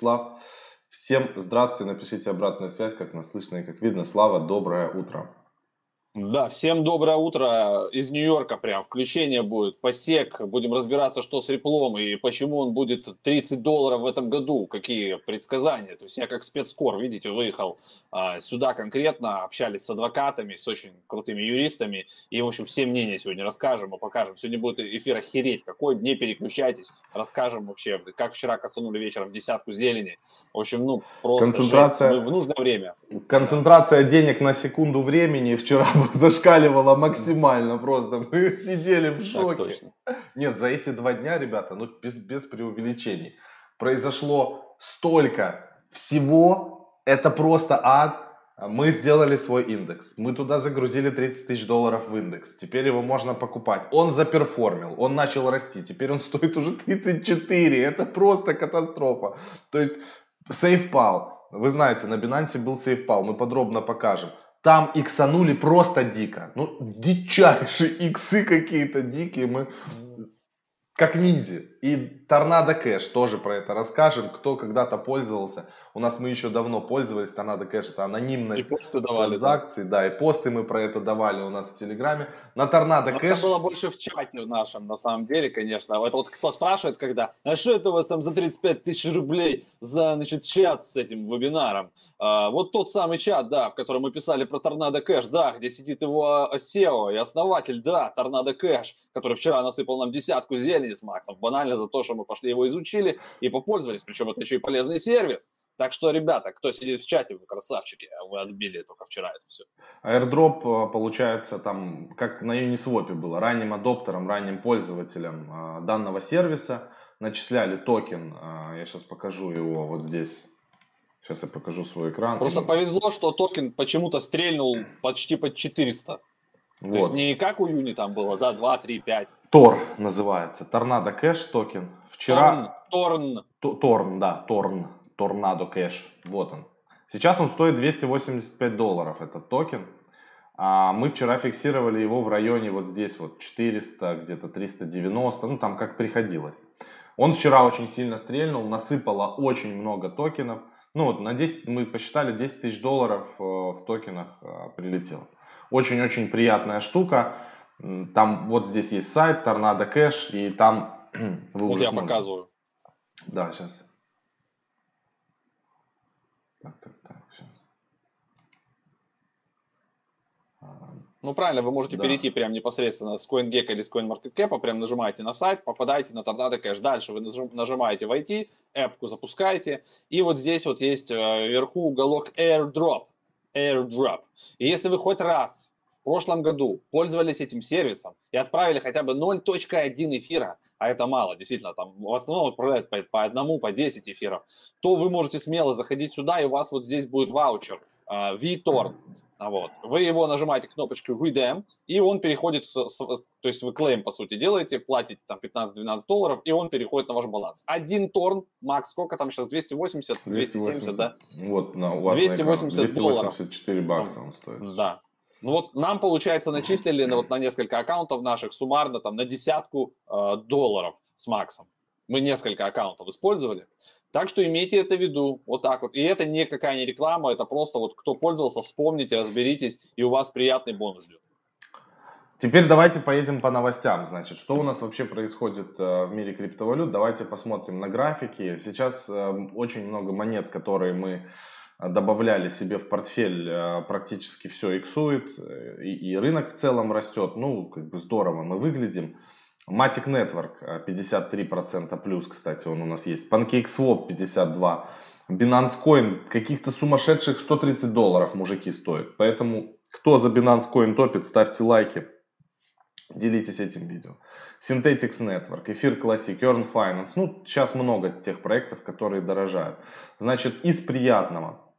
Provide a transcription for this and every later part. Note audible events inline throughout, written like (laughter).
Слав. Всем здравствуйте, напишите обратную связь, как нас слышно и как видно. Слава, доброе утро. Да, всем доброе утро из Нью-Йорка прям. Включение будет, посек. Будем разбираться, что с реплом и почему он будет 30 долларов в этом году. Какие предсказания. То есть я как спецкор, видите, выехал а, сюда конкретно, общались с адвокатами, с очень крутыми юристами. И, в общем, все мнения сегодня расскажем и покажем. Сегодня будет эфир охереть какой. Не переключайтесь. Расскажем вообще, как вчера косанули вечером десятку зелени. В общем, ну, просто Концентрация... жесть. Мы в нужное время. Концентрация денег на секунду времени вчера (laughs) зашкаливало максимально просто. Мы (laughs) сидели в шоке. Нет, за эти два дня, ребята, ну без, без преувеличений, произошло столько всего, это просто ад. Мы сделали свой индекс. Мы туда загрузили 30 тысяч долларов в индекс. Теперь его можно покупать. Он заперформил, он начал расти. Теперь он (laughs) стоит уже 34. Это просто катастрофа. То есть SafePal. Вы знаете, на Binance был SafePal. Мы подробно покажем. Там иксанули просто дико. Ну, дичайшие иксы какие-то дикие. Мы как ниндзя. И Торнадо Кэш тоже про это расскажем. Кто когда-то пользовался. У нас мы еще давно пользовались. Торнадо Кэш это анонимность и посты давали, транзакций. Да. да, и посты мы про это давали у нас в Телеграме. На Торнадо Кэш... Это было больше в чате в нашем, на самом деле, конечно. Это вот кто спрашивает, когда, а что это у вас там за 35 тысяч рублей за, значит, чат с этим вебинаром? А, вот тот самый чат, да, в котором мы писали про Торнадо Кэш, да, где сидит его SEO и основатель, да, Торнадо Кэш, который вчера насыпал нам десятку зелени с Максом, банально за то, что мы пошли его изучили и попользовались, причем это еще и полезный сервис. Так что, ребята, кто сидит в чате, вы красавчики, а вы отбили только вчера это все. Airdrop, э, получается, там, как на Uniswap было, ранним адоптерам, ранним пользователям э, данного сервиса начисляли токен, э, я сейчас покажу его вот здесь, Сейчас я покажу свой экран. Просто повезло, что токен почему-то стрельнул почти под 400. Вот. То есть не как у Юни там было, да, 2, 3, 5. Тор называется. Tornado Cash токен. Вчера... Torn. Torn. Torn, да, Torn. Tornado Cash. Вот он. Сейчас он стоит 285 долларов, этот токен. А мы вчера фиксировали его в районе вот здесь вот 400, где-то 390, ну там как приходилось. Он вчера очень сильно стрельнул, насыпало очень много токенов. Ну вот на 10, мы посчитали, 10 тысяч долларов э, в токенах э, прилетело. Очень-очень приятная штука. Там вот здесь есть сайт Торнадо Кэш, и там (clears throat) вы вот уже я смотрите. показываю. Да, сейчас. Так, так, так, сейчас. Ну, правильно, вы можете да. перейти прямо непосредственно с CoinGecko или с CoinMarketCap, прям нажимаете на сайт, попадаете на Tornado Cash. Дальше вы нажимаете «Войти», эпку запускаете, и вот здесь вот есть э, вверху уголок AirDrop. AirDrop. И если вы хоть раз в прошлом году пользовались этим сервисом и отправили хотя бы 0.1 эфира, а это мало, действительно, там в основном отправляют по, по одному, по 10 эфиров, то вы можете смело заходить сюда, и у вас вот здесь будет ваучер uh, VTorn. Вот. Вы его нажимаете кнопочку Redeem, и он переходит, с, с, то есть вы клейм, по сути, делаете, платите там 15-12 долларов, и он переходит на ваш баланс. Один торн, Макс, сколько там сейчас, 280, 270, да? Вот, на, у вас 280 на 284 бакса он стоит. Да, ну вот нам, получается, начислили на, вот, на несколько аккаунтов наших суммарно там на десятку э, долларов с Максом. Мы несколько аккаунтов использовали. Так что имейте это в виду. Вот так вот. И это никакая не реклама, это просто вот кто пользовался, вспомните, разберитесь, и у вас приятный бонус ждет. Теперь давайте поедем по новостям. Значит, что у нас вообще происходит э, в мире криптовалют? Давайте посмотрим на графики. Сейчас э, очень много монет, которые мы добавляли себе в портфель, э, практически все иксует, э, и, и рынок в целом растет, ну, как бы здорово мы выглядим. Matic Network 53% э, плюс, кстати, он у нас есть. PancakeSwap 52%. Binance Coin каких-то сумасшедших 130 долларов мужики стоят. Поэтому, кто за Binance Coin топит, ставьте лайки, делитесь этим видео. Synthetics Network, Эфир Classic, Earn Finance. Ну, сейчас много тех проектов, которые дорожают. Значит, из приятного.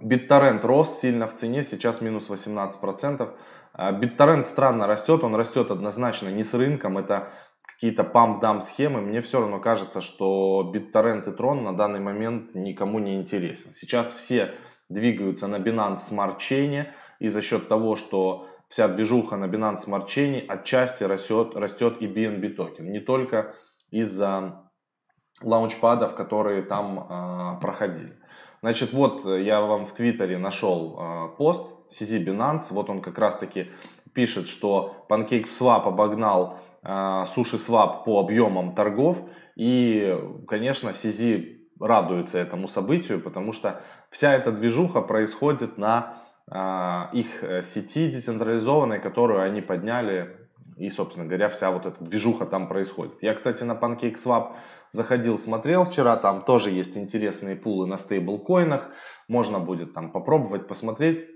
BitTorrent рос сильно в цене, сейчас минус 18%. BitTorrent странно растет, он растет однозначно не с рынком, это какие-то памп-дам схемы. Мне все равно кажется, что BitTorrent и Tron на данный момент никому не интересен. Сейчас все двигаются на Binance Smart Chain, и за счет того, что вся движуха на Binance Smart Chain отчасти растет, растет и BNB токен. Не только из-за лаунчпадов, которые там э, проходили. Значит, вот я вам в Твиттере нашел э, пост CZ Binance, вот он как раз таки пишет, что PancakeSwap обогнал э, SushiSwap по объемам торгов, и, конечно, CZ радуется этому событию, потому что вся эта движуха происходит на э, их сети децентрализованной, которую они подняли и, собственно говоря, вся вот эта движуха там происходит. Я, кстати, на PancakeSwap заходил, смотрел вчера, там тоже есть интересные пулы на стейблкоинах, можно будет там попробовать, посмотреть,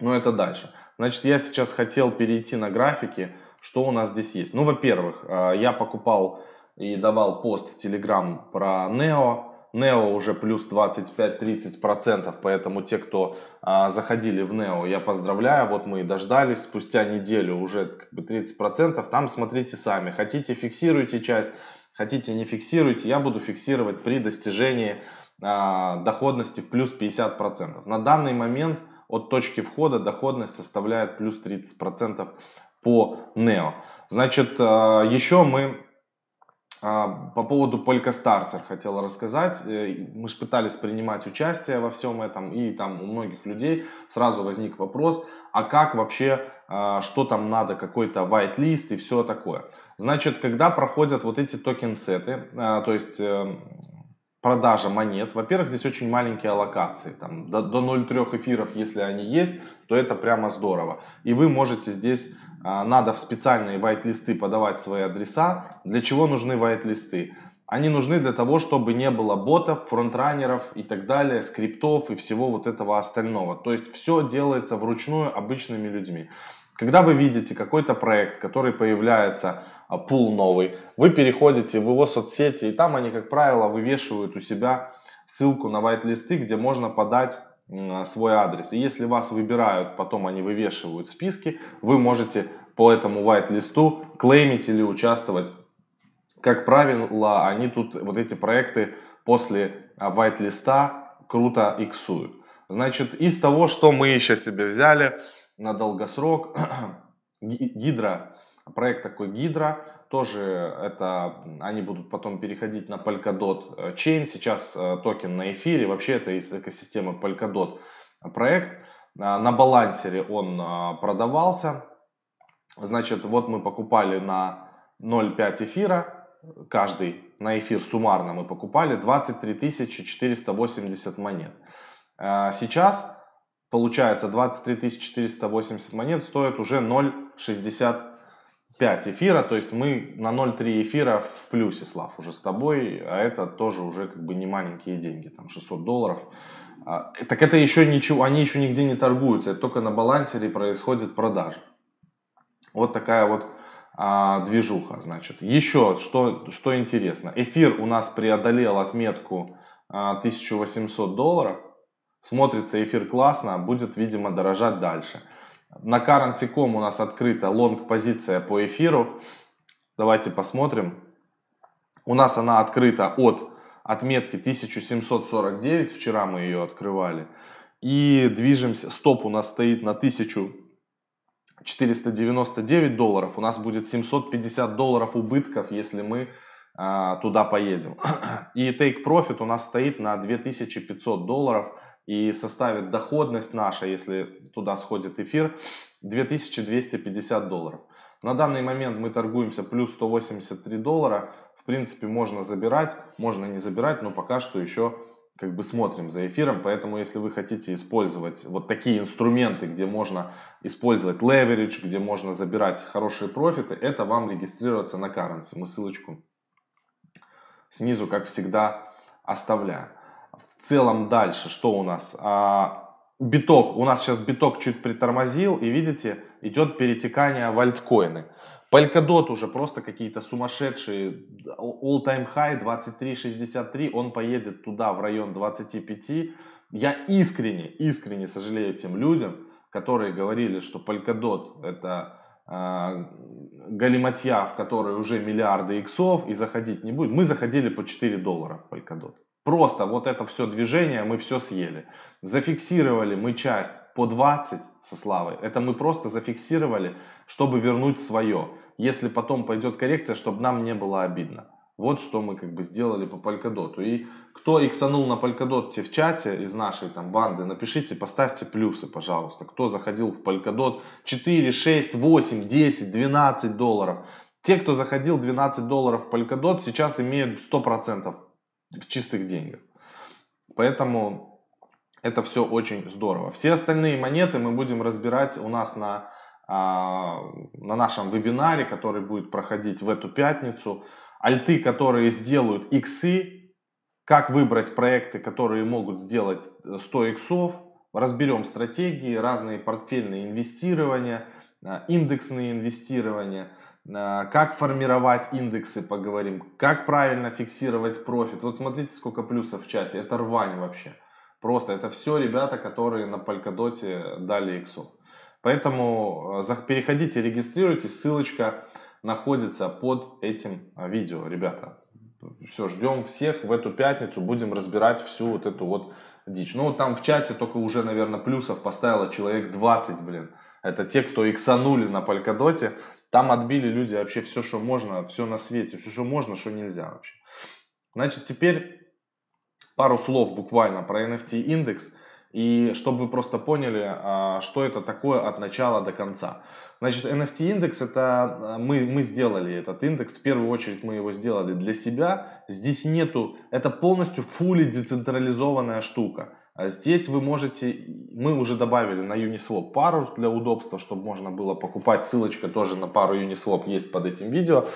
но это дальше. Значит, я сейчас хотел перейти на графики, что у нас здесь есть. Ну, во-первых, а, я покупал и давал пост в Telegram про Neo, Neo уже плюс 25-30%, поэтому те, кто а, заходили в Neo, я поздравляю, вот мы и дождались, спустя неделю уже как бы 30%, там смотрите сами, хотите фиксируйте часть, хотите не фиксируйте, я буду фиксировать при достижении а, доходности в плюс 50%. На данный момент от точки входа доходность составляет плюс 30% по Neo. Значит, а, еще мы по поводу Polkastarter хотел рассказать. Э, мы же пытались принимать участие во всем этом, и там у многих людей сразу возник вопрос, а как вообще, а, что там надо, какой-то white list и все такое. Значит, когда проходят вот эти токен-сеты, а, то есть э, продажа монет, во-первых, здесь очень маленькие аллокации, там до, до 0,3 эфиров, если они есть, то это прямо здорово. И вы можете здесь а, надо в специальные white-листы подавать свои адреса. Для чего нужны white-листы? Они нужны для того, чтобы не было ботов, фронтранеров и так далее, скриптов и всего вот этого остального. То есть все делается вручную обычными людьми. Когда вы видите какой-то проект, который появляется, а, пул новый, вы переходите в его соцсети, и там они, как правило, вывешивают у себя ссылку на white-листы, где можно подать свой адрес. И если вас выбирают, потом они вывешивают списки, вы можете по этому white-листу клеймить или участвовать. Как правило, они тут, вот эти проекты после а, white-листа круто иксуют. Значит, из того, что мы еще себе взяли на долгосрок, (clears throat) Гидра, проект такой Гидра, тоже это, они будут потом переходить на Polkadot Chain, сейчас э, токен на эфире, вообще это из экосистемы Polkadot проект. А, на балансере он а, продавался, значит, вот мы покупали на 0,5 эфира, каждый на эфир суммарно мы покупали 23 480 монет. А, сейчас, получается, 23 480 монет стоит уже 0,60 5 эфира, то есть мы на 0,3 эфира в плюсе, Слав, уже с тобой, а это тоже уже как бы не маленькие деньги, там 600 долларов. А, так это еще ничего, они еще нигде не торгуются, это только на балансере происходит продажа. Вот такая вот а, движуха, значит. Еще, что, что интересно, эфир у нас преодолел отметку а, 1800 долларов, смотрится эфир классно, будет, видимо, дорожать дальше. На currency.com у нас открыта лонг позиция по эфиру. Давайте посмотрим. У нас она открыта от отметки 1749. Вчера мы ее открывали. И движемся. Стоп у нас стоит на 1499 долларов. У нас будет 750 долларов убытков, если мы а, туда поедем. (clears throat) И take profit у нас стоит на 2500 долларов и составит доходность наша, если туда сходит эфир, 2250 долларов. На данный момент мы торгуемся плюс 183 доллара. В принципе, можно забирать, можно не забирать, но пока что еще как бы смотрим за эфиром, поэтому если вы хотите использовать вот такие инструменты, где можно использовать leverage, где можно забирать хорошие профиты, это вам регистрироваться на currency. Мы ссылочку снизу, как всегда, оставляем целом дальше, что у нас? А, биток, у нас сейчас биток чуть притормозил, и видите, идет перетекание в альткоины. Polkadot уже просто какие-то сумасшедшие, all-time high 23.63, он поедет туда в район 25. Я искренне, искренне сожалею тем людям, которые говорили, что Polkadot это э, галиматья, в которой уже миллиарды иксов и заходить не будет. Мы заходили по 4 доллара в Polkadot. Просто вот это все движение мы все съели. Зафиксировали мы часть по 20 со Славой. Это мы просто зафиксировали, чтобы вернуть свое. Если потом пойдет коррекция, чтобы нам не было обидно. Вот что мы как бы сделали по Polkadot. И кто иксанул на Polkadot в чате из нашей там банды, напишите, поставьте плюсы, пожалуйста. Кто заходил в Polkadot 4, 6, 8, 10, 12 долларов. Те, кто заходил 12 долларов в Polkadot, сейчас имеют 100% в чистых деньгах. Поэтому это все очень здорово. Все остальные монеты мы будем разбирать у нас на, а, на нашем вебинаре, который будет проходить в эту пятницу альты, которые сделают иксы, как выбрать проекты, которые могут сделать 100 иксов, разберем стратегии, разные портфельные инвестирования, а, индексные инвестирования, как формировать индексы, поговорим, как правильно фиксировать профит. Вот смотрите, сколько плюсов в чате, это рвань вообще. Просто это все ребята, которые на Polkadot дали иксов. Поэтому а, переходите, регистрируйтесь, ссылочка находится под этим а, видео, ребята. Все, ждем всех в эту пятницу, будем разбирать всю вот эту вот дичь. Ну, там в чате только уже, наверное, плюсов поставило человек 20, блин. Это те, кто иксанули на Полькадоте. Там отбили люди вообще все, что можно, все на свете, все, что можно, что нельзя вообще. Значит, теперь пару слов буквально про NFT индекс. И чтобы вы просто поняли, а, что это такое от начала до конца. Значит, NFT индекс, это а, мы, мы сделали этот индекс, в первую очередь мы его сделали для себя. Здесь нету, это полностью фули децентрализованная штука. А здесь вы можете, мы уже добавили на Uniswap пару для удобства, чтобы можно было покупать. Ссылочка тоже на пару Uniswap есть под этим видео.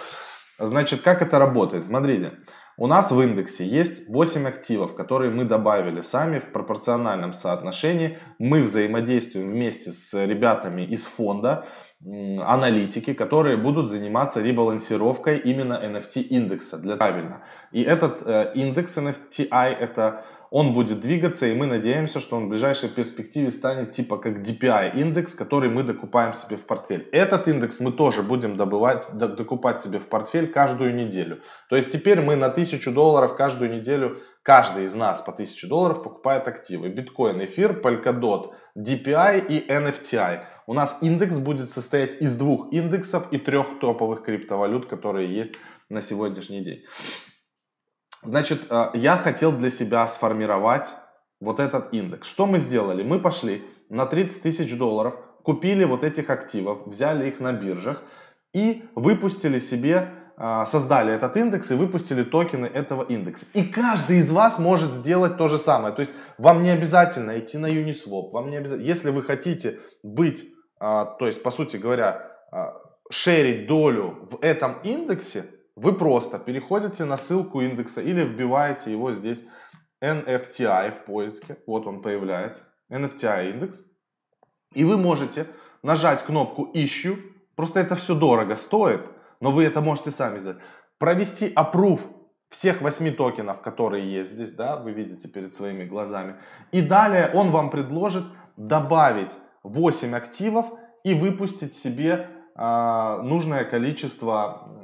Значит, как это работает? Смотрите, у нас в индексе есть 8 активов, которые мы добавили сами в пропорциональном соотношении. Мы взаимодействуем вместе с ребятами из фонда, аналитики, которые будут заниматься ребалансировкой именно NFT индекса. Для правильно. И этот э, индекс NFTI это он будет двигаться, и мы надеемся, что он в ближайшей перспективе станет типа как DPI индекс, который мы докупаем себе в портфель. Этот индекс мы тоже будем добывать, докупать себе в портфель каждую неделю. То есть теперь мы на 1000 долларов каждую неделю, каждый из нас по 1000 долларов покупает активы. Биткоин, эфир, Polkadot, DPI и NFTI. У нас индекс будет состоять из двух индексов и трех топовых криптовалют, которые есть на сегодняшний день. Значит, э, я хотел для себя сформировать вот этот индекс. Что мы сделали? Мы пошли на 30 тысяч долларов, купили вот этих активов, взяли их на биржах и выпустили себе, э, создали этот индекс и выпустили токены этого индекса. И каждый из вас может сделать то же самое. То есть вам не обязательно идти на Uniswap, вам не обязательно, если вы хотите быть, э, то есть по сути говоря, шерить долю в этом индексе, вы просто переходите на ссылку индекса или вбиваете его здесь NFTI в поиске. Вот он появляется. NFTI индекс. И вы можете нажать кнопку «Ищу». Просто это все дорого стоит, но вы это можете сами сделать. Провести approve всех 8 токенов, которые есть здесь, да, вы видите перед своими глазами. И далее он вам предложит добавить 8 активов и выпустить себе э, нужное количество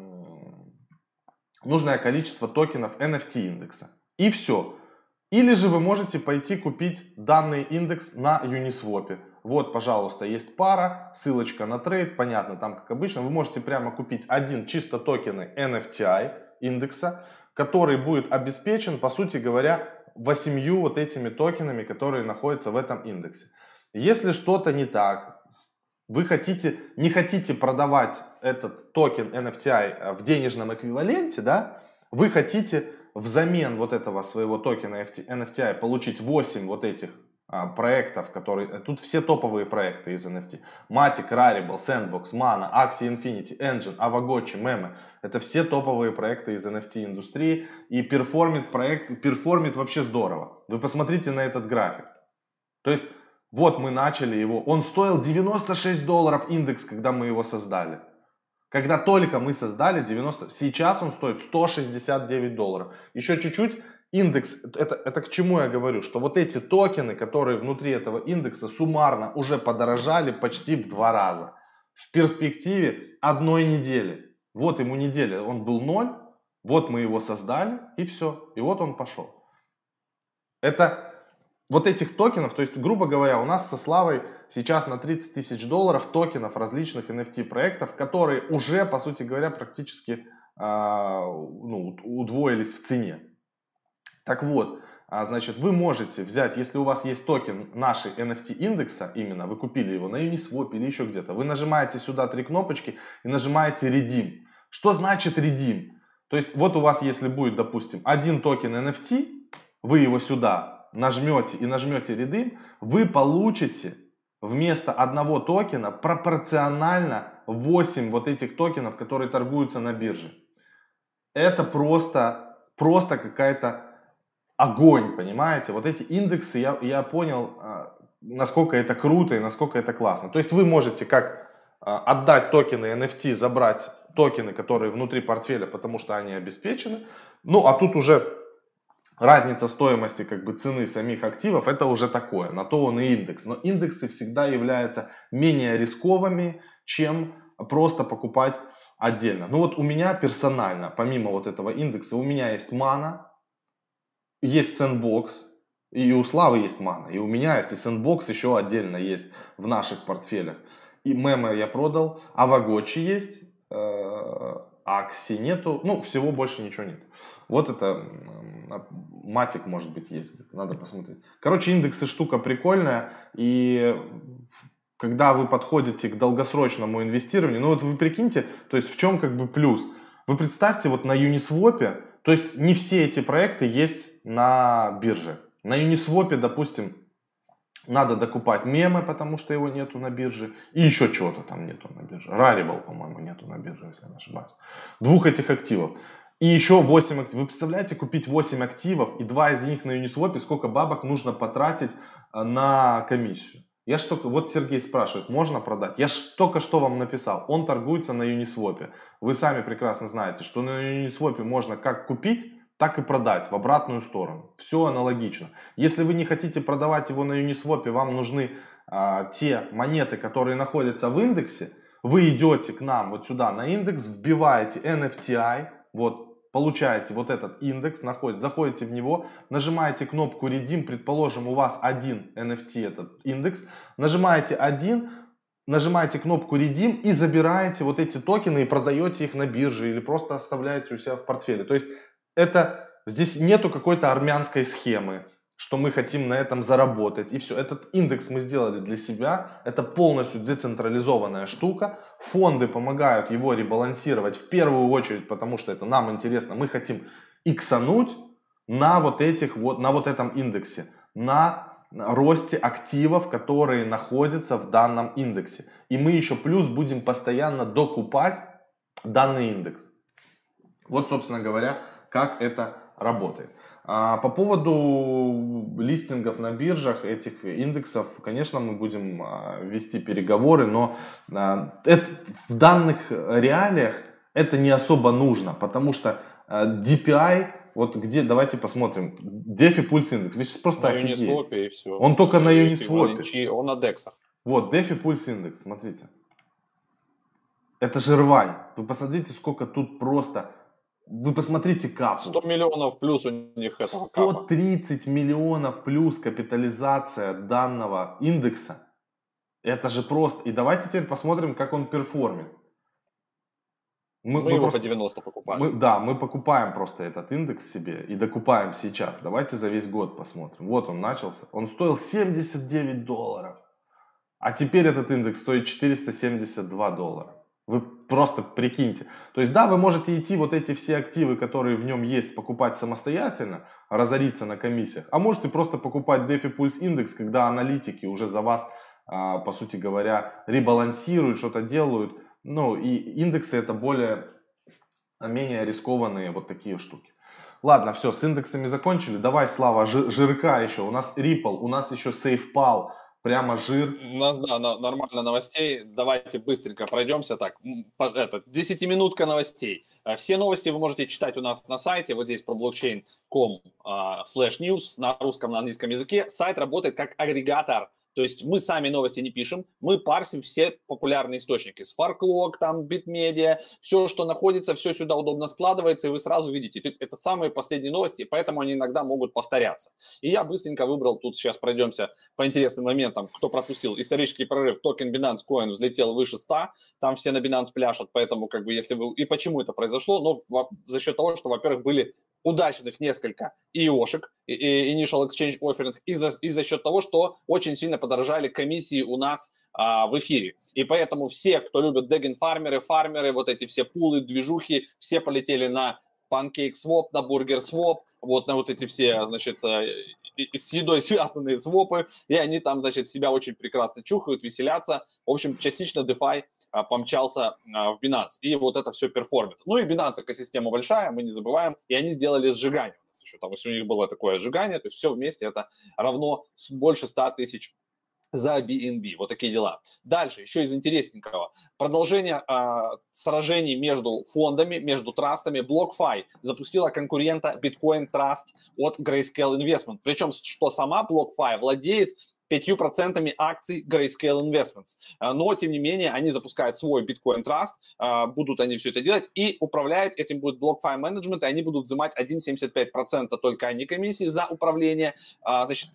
нужное количество токенов NFT индекса. И все. Или же вы можете пойти купить данный индекс на Uniswap. Вот, пожалуйста, есть пара, ссылочка на трейд, понятно, там как обычно. Вы можете прямо купить один чисто токены NFTI индекса, который будет обеспечен, по сути говоря, восемью вот этими токенами, которые находятся в этом индексе. Если что-то не так, вы хотите, не хотите продавать этот токен NFTI э, в денежном эквиваленте, да, вы хотите взамен вот этого своего токена NFTI получить 8 вот этих а, проектов, которые... Э, тут все топовые проекты из NFT. Matic, Rarible, Sandbox, Mana, Axie Infinity, Engine, Avagochi, Meme. Это все топовые проекты из NFT индустрии. И perform ит проект, perform ит вообще здорово. Вы посмотрите на этот график. То есть вот мы начали его. Он стоил 96 долларов индекс, когда мы его создали. Когда только мы создали 90, сейчас он стоит 169 долларов. Еще чуть-чуть индекс, это, это к чему я говорю, что вот эти токены, которые внутри этого индекса суммарно уже подорожали почти в два раза. В перспективе одной недели. Вот ему неделя, он был ноль, вот мы его создали и все. И вот он пошел. Это вот этих токенов, то есть, грубо говоря, у нас со Славой сейчас на 30 тысяч долларов токенов различных NFT проектов, которые уже, по сути говоря, практически ну, удвоились в цене. Так вот, а, значит, вы можете взять, если у вас есть токен нашей NFT индекса, именно, вы купили его на Uniswap или еще где-то, вы нажимаете сюда три кнопочки и нажимаете Redeem. Что значит Redeem? То есть вот у вас, если будет, допустим, один токен NFT, вы его сюда нажмете и нажмете Redeem, вы получите вместо одного токена пропорционально 8 вот этих токенов, которые торгуются на бирже. Это просто, просто какая-то огонь, понимаете? Вот эти индексы, я, я понял, а, насколько это круто и насколько это классно. То есть вы можете как а, отдать токены NFT, забрать токены, которые внутри портфеля, потому что они обеспечены. Ну, а тут уже разница стоимости как бы цены самих активов, это уже такое, на то он и индекс. Но индексы всегда являются менее рисковыми, чем просто покупать отдельно. Ну вот у меня персонально, помимо вот этого индекса, у меня есть мана, есть Sandbox, и у Славы есть мана, и у меня есть, и Sandbox еще отдельно есть в наших портфелях. И мемы я продал, а Вагочи есть, Акси нету, ну, всего больше ничего нет. Вот это матик, может быть, есть, надо посмотреть. Короче, индексы штука прикольная, и когда вы подходите к долгосрочному инвестированию, ну вот вы прикиньте, то есть в чем как бы плюс? Вы представьте, вот на Uniswap то есть не все эти проекты есть на бирже. На Uniswap, допустим, надо докупать мемы, потому что его нету на бирже. И еще чего-то там нету на бирже. Rarible, по-моему, нету на бирже, если я не ошибаюсь. Двух этих активов. И еще 8 активов. Вы представляете, купить 8 активов и 2 из них на Uniswap, сколько бабок нужно потратить э, на комиссию? Я ж только, вот Сергей спрашивает, можно продать? Я ж только что вам написал, он торгуется на Uniswap. Вы сами прекрасно знаете, что на Uniswap можно как купить, так и продать в обратную сторону. Все аналогично. Если вы не хотите продавать его на Uniswap, вам нужны а, те монеты, которые находятся в индексе, вы идете к нам вот сюда на индекс, вбиваете NFTI, вот получаете вот этот индекс, находите, заходите в него, нажимаете кнопку Redeem, предположим, у вас один NFT этот индекс, нажимаете один, нажимаете кнопку Redeem и забираете вот эти токены и продаете их на бирже или просто оставляете у себя в портфеле. То есть это здесь нету какой-то армянской схемы что мы хотим на этом заработать. И все, этот индекс мы сделали для себя. Это полностью децентрализованная штука. Фонды помогают его ребалансировать в первую очередь, потому что это нам интересно. Мы хотим иксануть на вот этих вот, на вот этом индексе, на росте активов, которые находятся в данном индексе. И мы еще плюс будем постоянно докупать данный индекс. Вот, собственно говоря, как это работает. А по поводу листингов на биржах этих индексов, конечно, мы будем а, вести переговоры, но а, это, в данных реалиях это не особо нужно, потому что а, DPI, вот где, давайте посмотрим, DeFi Pulse Index, вы сейчас просто на офигеете. и все. Он только на Uniswap. Он на DEX. Вот, DeFi Pulse Index, смотрите. Это же рвань. Вы посмотрите, сколько тут просто вы посмотрите капу. 100 миллионов плюс у них этого 130 капа. миллионов плюс капитализация данного индекса. Это же просто. И давайте теперь посмотрим, как он перформит. Мы, мы, мы его просто, по 90 покупаем. Мы, да, мы покупаем просто этот индекс себе и докупаем сейчас. Давайте за весь год посмотрим. Вот он начался. Он стоил 79 долларов. А теперь этот индекс стоит 472 доллара. Вы просто прикиньте. То есть, да, вы можете идти вот эти все активы, которые в нем есть, покупать самостоятельно, разориться на комиссиях, а можете просто покупать DeFi Pulse Index, когда аналитики уже за вас, а, по сути говоря, ребалансируют, что-то делают. Ну, и индексы это более, менее рискованные вот такие штуки. Ладно, все, с индексами закончили. Давай, Слава, жирка еще. У нас Ripple, у нас еще SafePal прямо жир. У нас, да, нормально новостей. Давайте быстренько пройдемся. Так, это, 10-минутка новостей. Э, все новости вы можете читать у нас на сайте. Вот здесь про uh, slash news на русском, на английском языке. Сайт работает как агрегатор То есть мы сами новости не пишем, мы парсим все популярные источники. Sparklog, там, Bitmedia, все, что находится, все сюда удобно складывается, и вы сразу видите, это самые последние новости, поэтому они иногда могут повторяться. И я быстренько выбрал, тут сейчас пройдемся по интересным моментам, кто пропустил. Исторический прорыв, токен Binance Coin взлетел выше 100, там все на Binance пляшут, поэтому как бы если вы... И почему это произошло? Ну, за счет того, что, во-первых, были удачных несколько ИОшек, Initial Exchange Offering, и за, и за счет того, что очень сильно подорожали комиссии у нас а, в эфире. И поэтому все, кто любит деген фармеры, вот эти все пулы, движухи, все полетели на Pancake Swap, на Burger Swap, вот на вот эти все, значит, э, с едой связанные свопы, и они там, значит, себя очень прекрасно чухают, веселятся. В общем, частично DeFi помчался а, в Binance. И вот это все перформит. Ну и Binance экосистема большая, мы не забываем, и они сделали сжигание. Еще там, если у них было такое сжигание, то есть все вместе это равно больше 100 тысяч за BNB. Вот такие дела. Дальше, еще из интересненького. Продолжение э, сражений между фондами, между трастами. BlockFi запустила конкурента Bitcoin Trust от Grayscale Investment. Причем, что сама BlockFi владеет 5% акций Grayscale Investments. А, но, тем не менее, они запускают свой Bitcoin Trust, а, будут они все это делать, и управлять этим будет BlockFi Management, и они будут взимать 1,75% только они комиссии за управление. А, значит,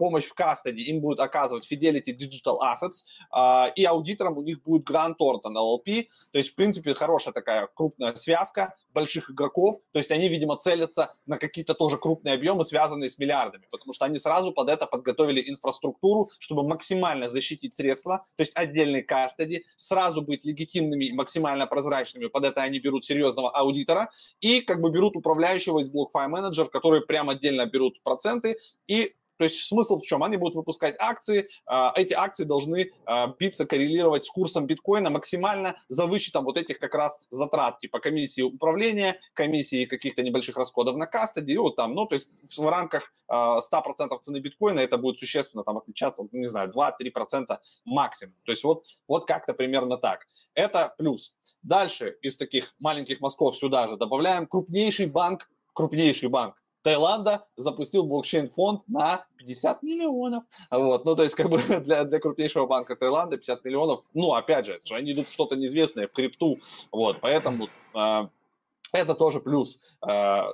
помощь в кастоде им будет оказывать Fidelity Digital Assets, э, и аудитором у них будет Grant Thornton LLP, то есть, в принципе, хорошая такая крупная связка больших игроков, то есть они, видимо, целятся на какие-то тоже крупные объемы, связанные с миллиардами, потому что они сразу под это подготовили инфраструктуру, чтобы максимально защитить средства, то есть отдельный кастоди, сразу быть легитимными и максимально прозрачными, под это они берут серьезного аудитора и как бы берут управляющего из BlockFi Manager, которые прям отдельно берут проценты и то есть смысл в чем? Они будут выпускать акции, а, эти акции должны а, биться, коррелировать с курсом биткоина максимально за вычетом вот этих как раз затрат, типа комиссии управления, комиссии каких-то небольших расходов на кастоди, вот там, ну, то есть в рамках 100% а, цены биткоина это будет существенно там отличаться, не знаю, 2-3% максимум. То есть вот, вот как-то примерно так. Это плюс. Дальше из таких маленьких мазков сюда же добавляем крупнейший банк, крупнейший банк Таиланда запустил блокчейн-фонд на 50 миллионов. Вот. Ну, то есть, как бы (laughs) для, для крупнейшего банка Таиланда 50 миллионов, ну, опять же, это же они идут что-то неизвестное, в крипту. Вот. Поэтому э, (clears throat) это тоже плюс. Э,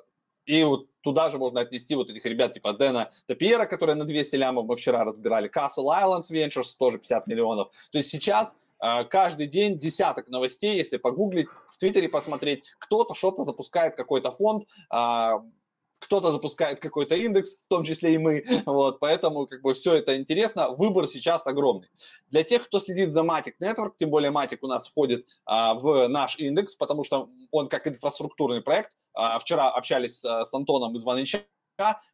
и вот туда же можно отнести вот этих ребят типа Дэна Тапиера, которые на 200 лямов мы вчера разбирали, Castle Islands Ventures тоже 50 миллионов. То есть сейчас э, каждый день десяток новостей, если погуглить, в Твиттере посмотреть, кто-то что-то запускает, какой-то фонд, кто-то запускает какой-то индекс, в том числе и мы, (laughs) вот, поэтому как бы все это интересно, выбор сейчас огромный. Для тех, кто следит за Matic Network, тем более Matic у нас входит а, в наш индекс, потому что он как инфраструктурный проект, а, вчера общались а, с Антоном из OneInch,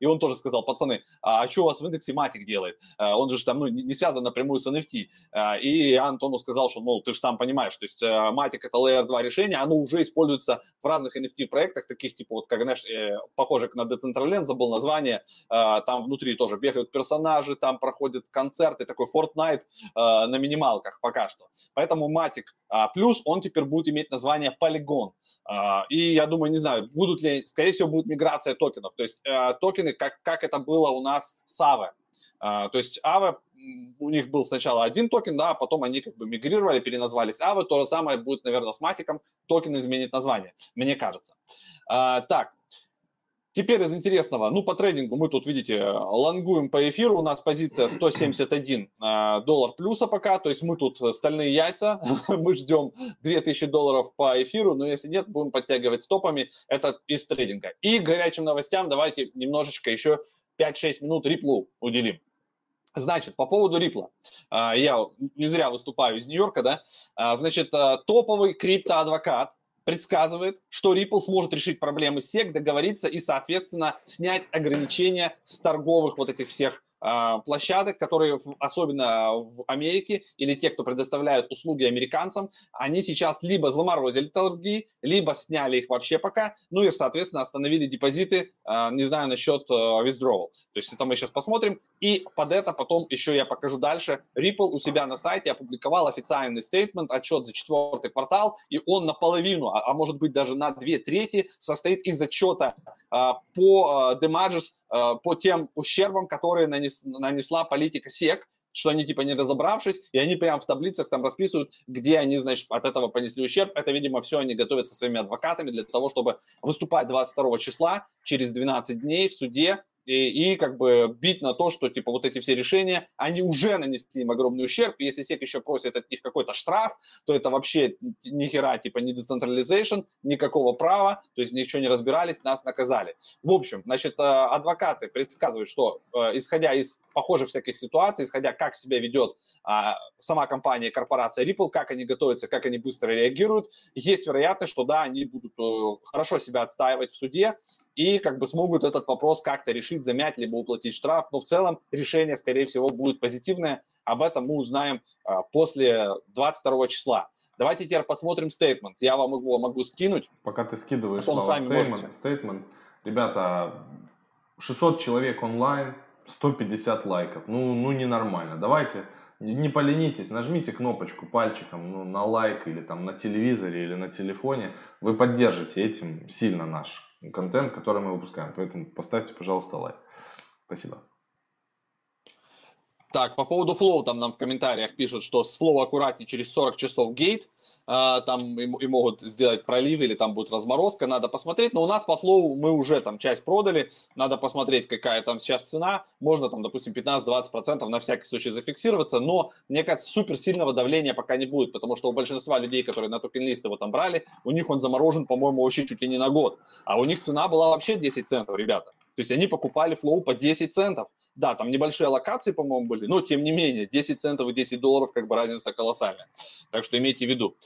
и он тоже сказал, пацаны, а что у вас в индексе Матик делает? А, он же там ну, не связан напрямую с NFT. А, и Антону сказал, что, ну, ты же сам понимаешь, то есть Матик это Layer 2 решение, оно уже используется в разных NFT-проектах, таких типа, вот, как, знаешь, э, похоже на Decentraland, забыл название, там внутри тоже бегают персонажи, там проходят концерты, такой Fortnite на минималках пока что. Поэтому Matic плюс, он теперь будет иметь название Polygon. И я думаю, не знаю, будут ли, скорее всего, будет миграция токенов. То есть э, токены, как, как это было у нас с. Э, то есть Aave, у них был сначала один токен, да, а потом они как бы мигрировали, переназвались Aave. То же самое будет, наверное, с Matic ом. Токен изменит название, мне кажется. Uh, так, Теперь из интересного, ну, по трейдингу мы тут, видите, лонгуем по эфиру, у нас позиция 171 э, доллар плюса пока, то есть мы тут стальные яйца, (laughs) мы ждем 2000 долларов по эфиру, но если нет, будем подтягивать стопами, это из трейдинга. И горячим новостям давайте немножечко еще 5-6 минут риплу уделим. Значит, по поводу Рипла. Я не зря выступаю из Нью-Йорка, да. А, значит, э, топовый криптоадвокат предсказывает, что Ripple сможет решить проблемы SEC, договориться и, соответственно, снять ограничения с торговых вот этих всех площадок, которые особенно в Америке или те, кто предоставляют услуги американцам, они сейчас либо заморозили торги, либо сняли их вообще пока, ну и, соответственно, остановили депозиты, а, не знаю насчет э, withdrawal. То есть это мы сейчас посмотрим. И под это потом еще я покажу дальше. Ripple у себя на сайте опубликовал официальный стейтмент, отчет за четвертый квартал, и он наполовину, а, а может быть даже на две трети состоит из отчета а, по damages, а, по тем ущербам, которые нанес, нанесла политика СЕК что они типа не разобравшись, и они прямо в таблицах там расписывают, где они, значит, от этого понесли ущерб. Это, видимо, все они готовят со своими адвокатами для того, чтобы выступать 22 числа, через 12 дней в суде, и, и как бы бить на то, что типа вот эти все решения, они уже нанесли им огромный ущерб, и если СЕК еще просит от них какой-то штраф, то это вообще ни хера, типа не децентрализейшн, никакого права, то есть ничего не разбирались, нас наказали. В общем, значит, э, адвокаты предсказывают, что э, исходя из похожих всяких ситуаций, исходя как себя ведет а, сама компания, корпорация Ripple, как они готовятся, как они быстро реагируют, есть вероятность, что да, они будут э, хорошо себя отстаивать в суде, и как бы смогут этот вопрос как-то решить, замять, либо уплатить штраф. Но в целом решение, скорее всего, будет позитивное. Об этом мы узнаем а, после 22 числа. Давайте теперь посмотрим стейтмент. Я вам его могу скинуть. Пока ты скидываешь слова стейтмент, стейтмент, ребята, 600 человек онлайн, 150 лайков. Ну, ну ненормально. Давайте, не поленитесь, нажмите кнопочку пальчиком ну, на лайк или там на телевизоре или на телефоне. Вы поддержите этим сильно наш контент, который мы выпускаем. Поэтому поставьте, пожалуйста, лайк. Спасибо. Так, по поводу Flow, там нам в комментариях пишут, что с Flow аккуратнее через 40 часов Gate. А, там и, и могут сделать пролив или там будет разморозка, надо посмотреть. Но у нас по Flow мы уже там часть продали, надо посмотреть, какая там сейчас цена. Можно там, допустим, 15-20% на всякий случай зафиксироваться, но мне кажется, супер сильного давления пока не будет, потому что у большинства людей, которые на CoinList его там брали, у них он заморожен, по-моему, вообще чуть ли не на год. А у них цена была вообще 10 центов, ребята. То есть они покупали Flow по 10 центов. Да, там небольшие локации, по-моему, были, но тем не менее, 10 центов и 10 долларов, как бы разница колоссальная. Так что имейте в виду.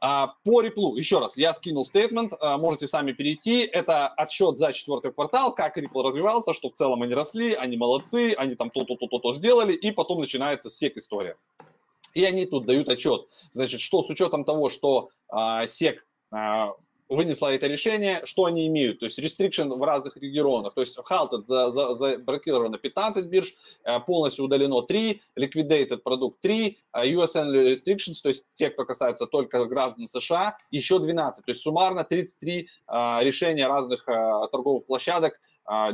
А, по Ripple, еще раз, я скинул стейтмент, а, можете сами перейти. Это отсчет за четвертый квартал, как Ripple развивался, что в целом они росли, они молодцы, они там то-то-то-то сделали, и потом начинается сек история. И они тут дают отчет. Значит, что с учетом того, что а, сек а, вынесла это решение, что они имеют, то есть restriction в разных регионах, то есть halted за, за, заблокировано 15 бирж, э, полностью удалено 3, liquidated продукт 3, USN restrictions, то есть те, кто касается только граждан США, еще 12, то есть суммарно 33 э, решения разных э, торговых площадок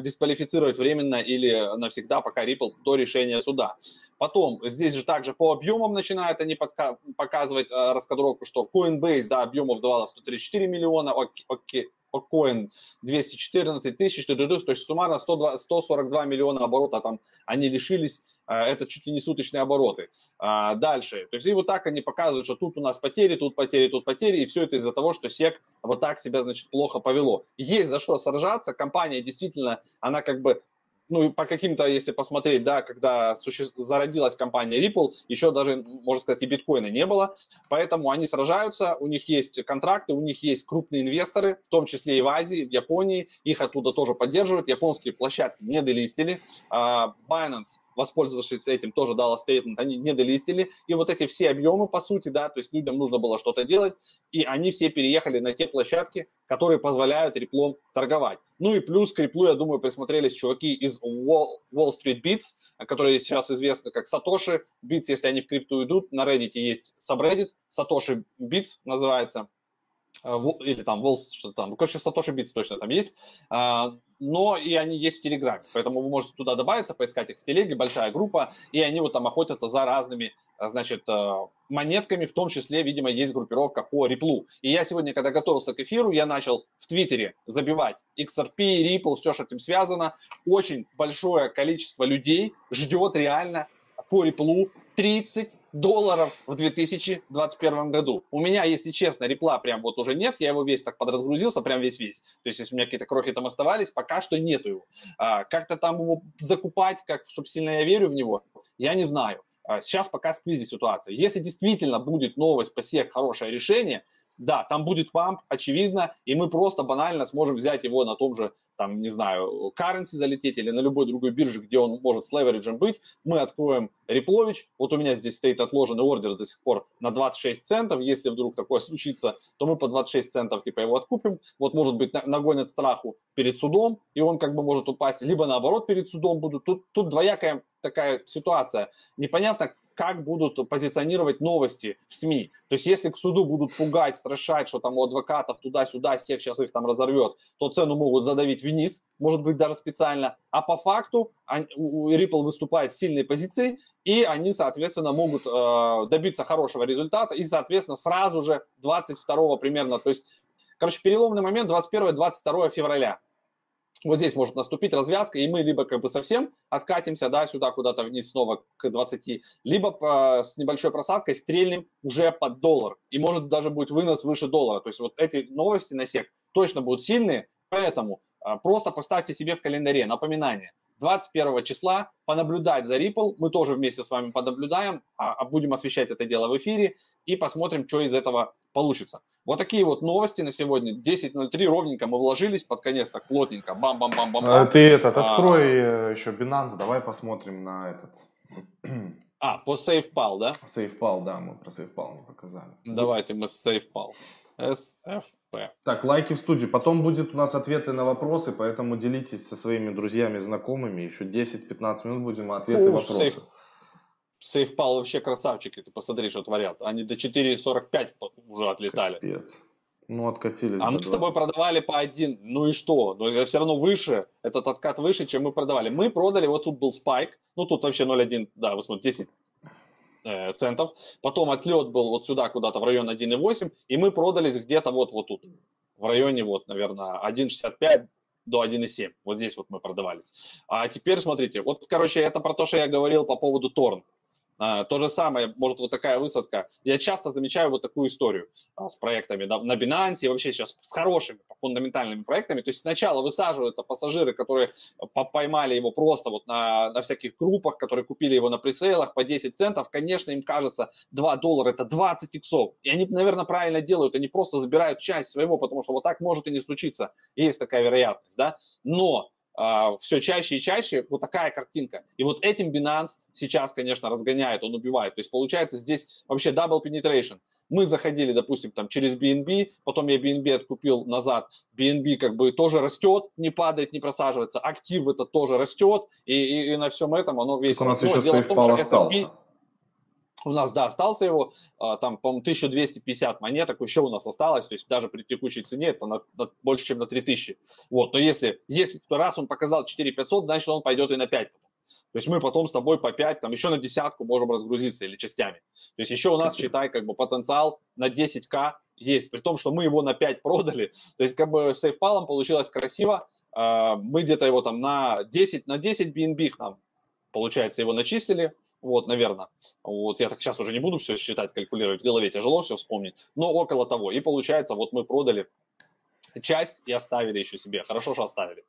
дисквалифицировать временно или навсегда, пока Ripple до решения суда. Потом здесь же также по объемам начинают они подка- показывать э, раскадровку, что Coinbase, да, объемов давала 134 миллиона, окей, Coin 214 тысяч, то есть суммарно 102, 142 миллиона оборота там они лишились, э, это чуть ли не суточные обороты. А, дальше, то есть и вот так они показывают, что тут у нас потери, тут потери, тут потери, и все это из-за того, что SEC вот так себя, значит, плохо повело. Есть за что сражаться, компания действительно, она как бы ну, по каким-то, если посмотреть, да, когда суще... зародилась компания Ripple, еще даже, можно сказать, и биткоина не было, поэтому они сражаются, у них есть контракты, у них есть крупные инвесторы, в том числе и в Азии, в Японии, их оттуда тоже поддерживают, японские площадки не делистили, а, Binance воспользовавшись этим, тоже дала стейтмент, они не долистили. И вот эти все объемы, по сути, да, то есть людям нужно было что-то делать, и они все переехали на те площадки, которые позволяют реплом торговать. Ну и плюс к реплу, я думаю, присмотрелись чуваки из Wall, Wall Street Beats, которые сейчас известны как Satoshi Beats, если они в крипту идут. На Reddit есть subreddit, Satoshi Beats называется или там Волс, что там, короче, Satoshi Bits точно там есть, а, но и они есть в Телеграме, поэтому вы можете туда добавиться, поискать их в Телеге, большая группа, и они вот там охотятся за разными, а, значит, монетками, в том числе, видимо, есть группировка по Ripple. И я сегодня, когда готовился к эфиру, я начал в Твиттере забивать XRP, Ripple, все, что этим связано. Очень большое количество людей ждет реально по Ripple 30 долларов в 2021 году. У меня, если честно, репла прям вот уже нет, я его весь так подразгрузился, прям весь-весь. То есть, если у меня какие-то крохи там оставались, пока что нету его. А, как-то там его закупать, как, чтобы сильно я верю в него, я не знаю. А, сейчас пока сквизи ситуация. Если действительно будет новость по SEC хорошее решение, да, там будет памп, очевидно, и мы просто банально сможем взять его на том же, там, не знаю, currency залететь или на любой другой бирже, где он может с левериджем быть. Мы откроем Реплович, вот у меня здесь стоит отложенный ордер до сих пор на 26 центов, если вдруг такое случится, то мы по 26 центов типа его откупим, вот может быть нагонят страху перед судом, и он как бы может упасть, либо наоборот перед судом будут. Тут, тут двоякая такая ситуация. Непонятно, как будут позиционировать новости в СМИ. То есть если к суду будут пугать, страшать, что там у адвокатов туда-сюда, всех сейчас их там разорвет, то цену могут задавить вниз, может быть даже специально. А по факту Ripple выступает с сильной позицией, и они, соответственно, могут э, добиться хорошего результата, и, соответственно, сразу же 22 примерно, то есть, короче, переломный момент 21-22 февраля вот здесь может наступить развязка, и мы либо как бы совсем откатимся, да, сюда куда-то вниз снова к 20, либо по, с небольшой просадкой стрельнем уже под доллар, и может даже будет вынос выше доллара. То есть вот эти новости на сек точно будут сильные, поэтому а, просто поставьте себе в календаре напоминание. 21 числа понаблюдать за Ripple. Мы тоже вместе с вами понаблюдаем, а, а будем освещать это дело в эфире и посмотрим, что из этого получится. Вот такие вот новости на сегодня. 10.03 ровненько мы вложились под конец так плотненько. Бам-бам-бам-бам. А, ты этот, а, открой а, еще Binance, давай посмотрим на этот. А, по SafePal, да? SafePal, да, мы про SafePal не показали. Давайте мы SafePal. SFP. Так, лайки в студию. Потом будет у нас ответы на вопросы, поэтому делитесь со своими друзьями, знакомыми. Еще 10-15 минут будем ответы и вопросы. Сейф, сейфпал вообще красавчики, ты посмотри, что творят. Они до 4.45 уже отлетали. Капец. Ну, откатились. А мы 20. с тобой продавали по один. Ну и что? Но это все равно выше. Этот откат выше, чем мы продавали. Мы продали, вот тут был спайк. Ну, тут вообще 0,1, да, вы смотрите, 10 Э, центов. Потом отлет был вот сюда куда-то в район 1,8, и мы продались где-то вот, вот тут, в районе вот, наверное, 1,65 до 1,7. Вот здесь вот мы продавались. А теперь смотрите, вот, короче, это про то, что я говорил по поводу Торн. А, то же самое, может, вот такая высадка. Я часто замечаю вот такую историю а, с проектами на, на Binance и вообще сейчас с хорошими фундаментальными проектами. То есть сначала высаживаются пассажиры, которые поймали его просто вот на, на всяких группах, которые купили его на пресейлах по 10 центов. Конечно, им кажется 2 доллара это 20 иксов. И они, наверное, правильно делают. Они просто забирают часть своего, потому что вот так может и не случиться. Есть такая вероятность, да. Но а, все чаще и чаще вот такая картинка. И вот этим Binance сейчас, конечно, разгоняет, он убивает. То есть получается здесь вообще double penetration. Мы заходили, допустим, там через BNB, потом я BNB откупил назад. BNB как бы тоже растет, не падает, не просаживается. Актив это тоже растет, и, и, и на всем этом оно весь. Так у нас еще SafePal остался. У нас, да, остался его, а, там, по-моему, 1250 монеток еще у нас осталось, то есть даже при текущей цене это на, на, больше, чем на 3000. Вот, но если, если раз он показал 4500, значит, он пойдет и на 5 То есть мы потом с тобой по 5, там еще на десятку можем разгрузиться или частями. То есть еще у нас, считай, как бы потенциал на 10к есть, при том, что мы его на 5 продали. То есть как бы с сейфпалом получилось красиво. А, мы где-то его там на 10, на 10 BNB нам, получается, его начислили вот, наверное. Вот я так сейчас уже не буду все считать, калькулировать в голове, тяжело все вспомнить, но около того. И получается, вот мы продали часть и оставили еще себе. Хорошо, что оставили.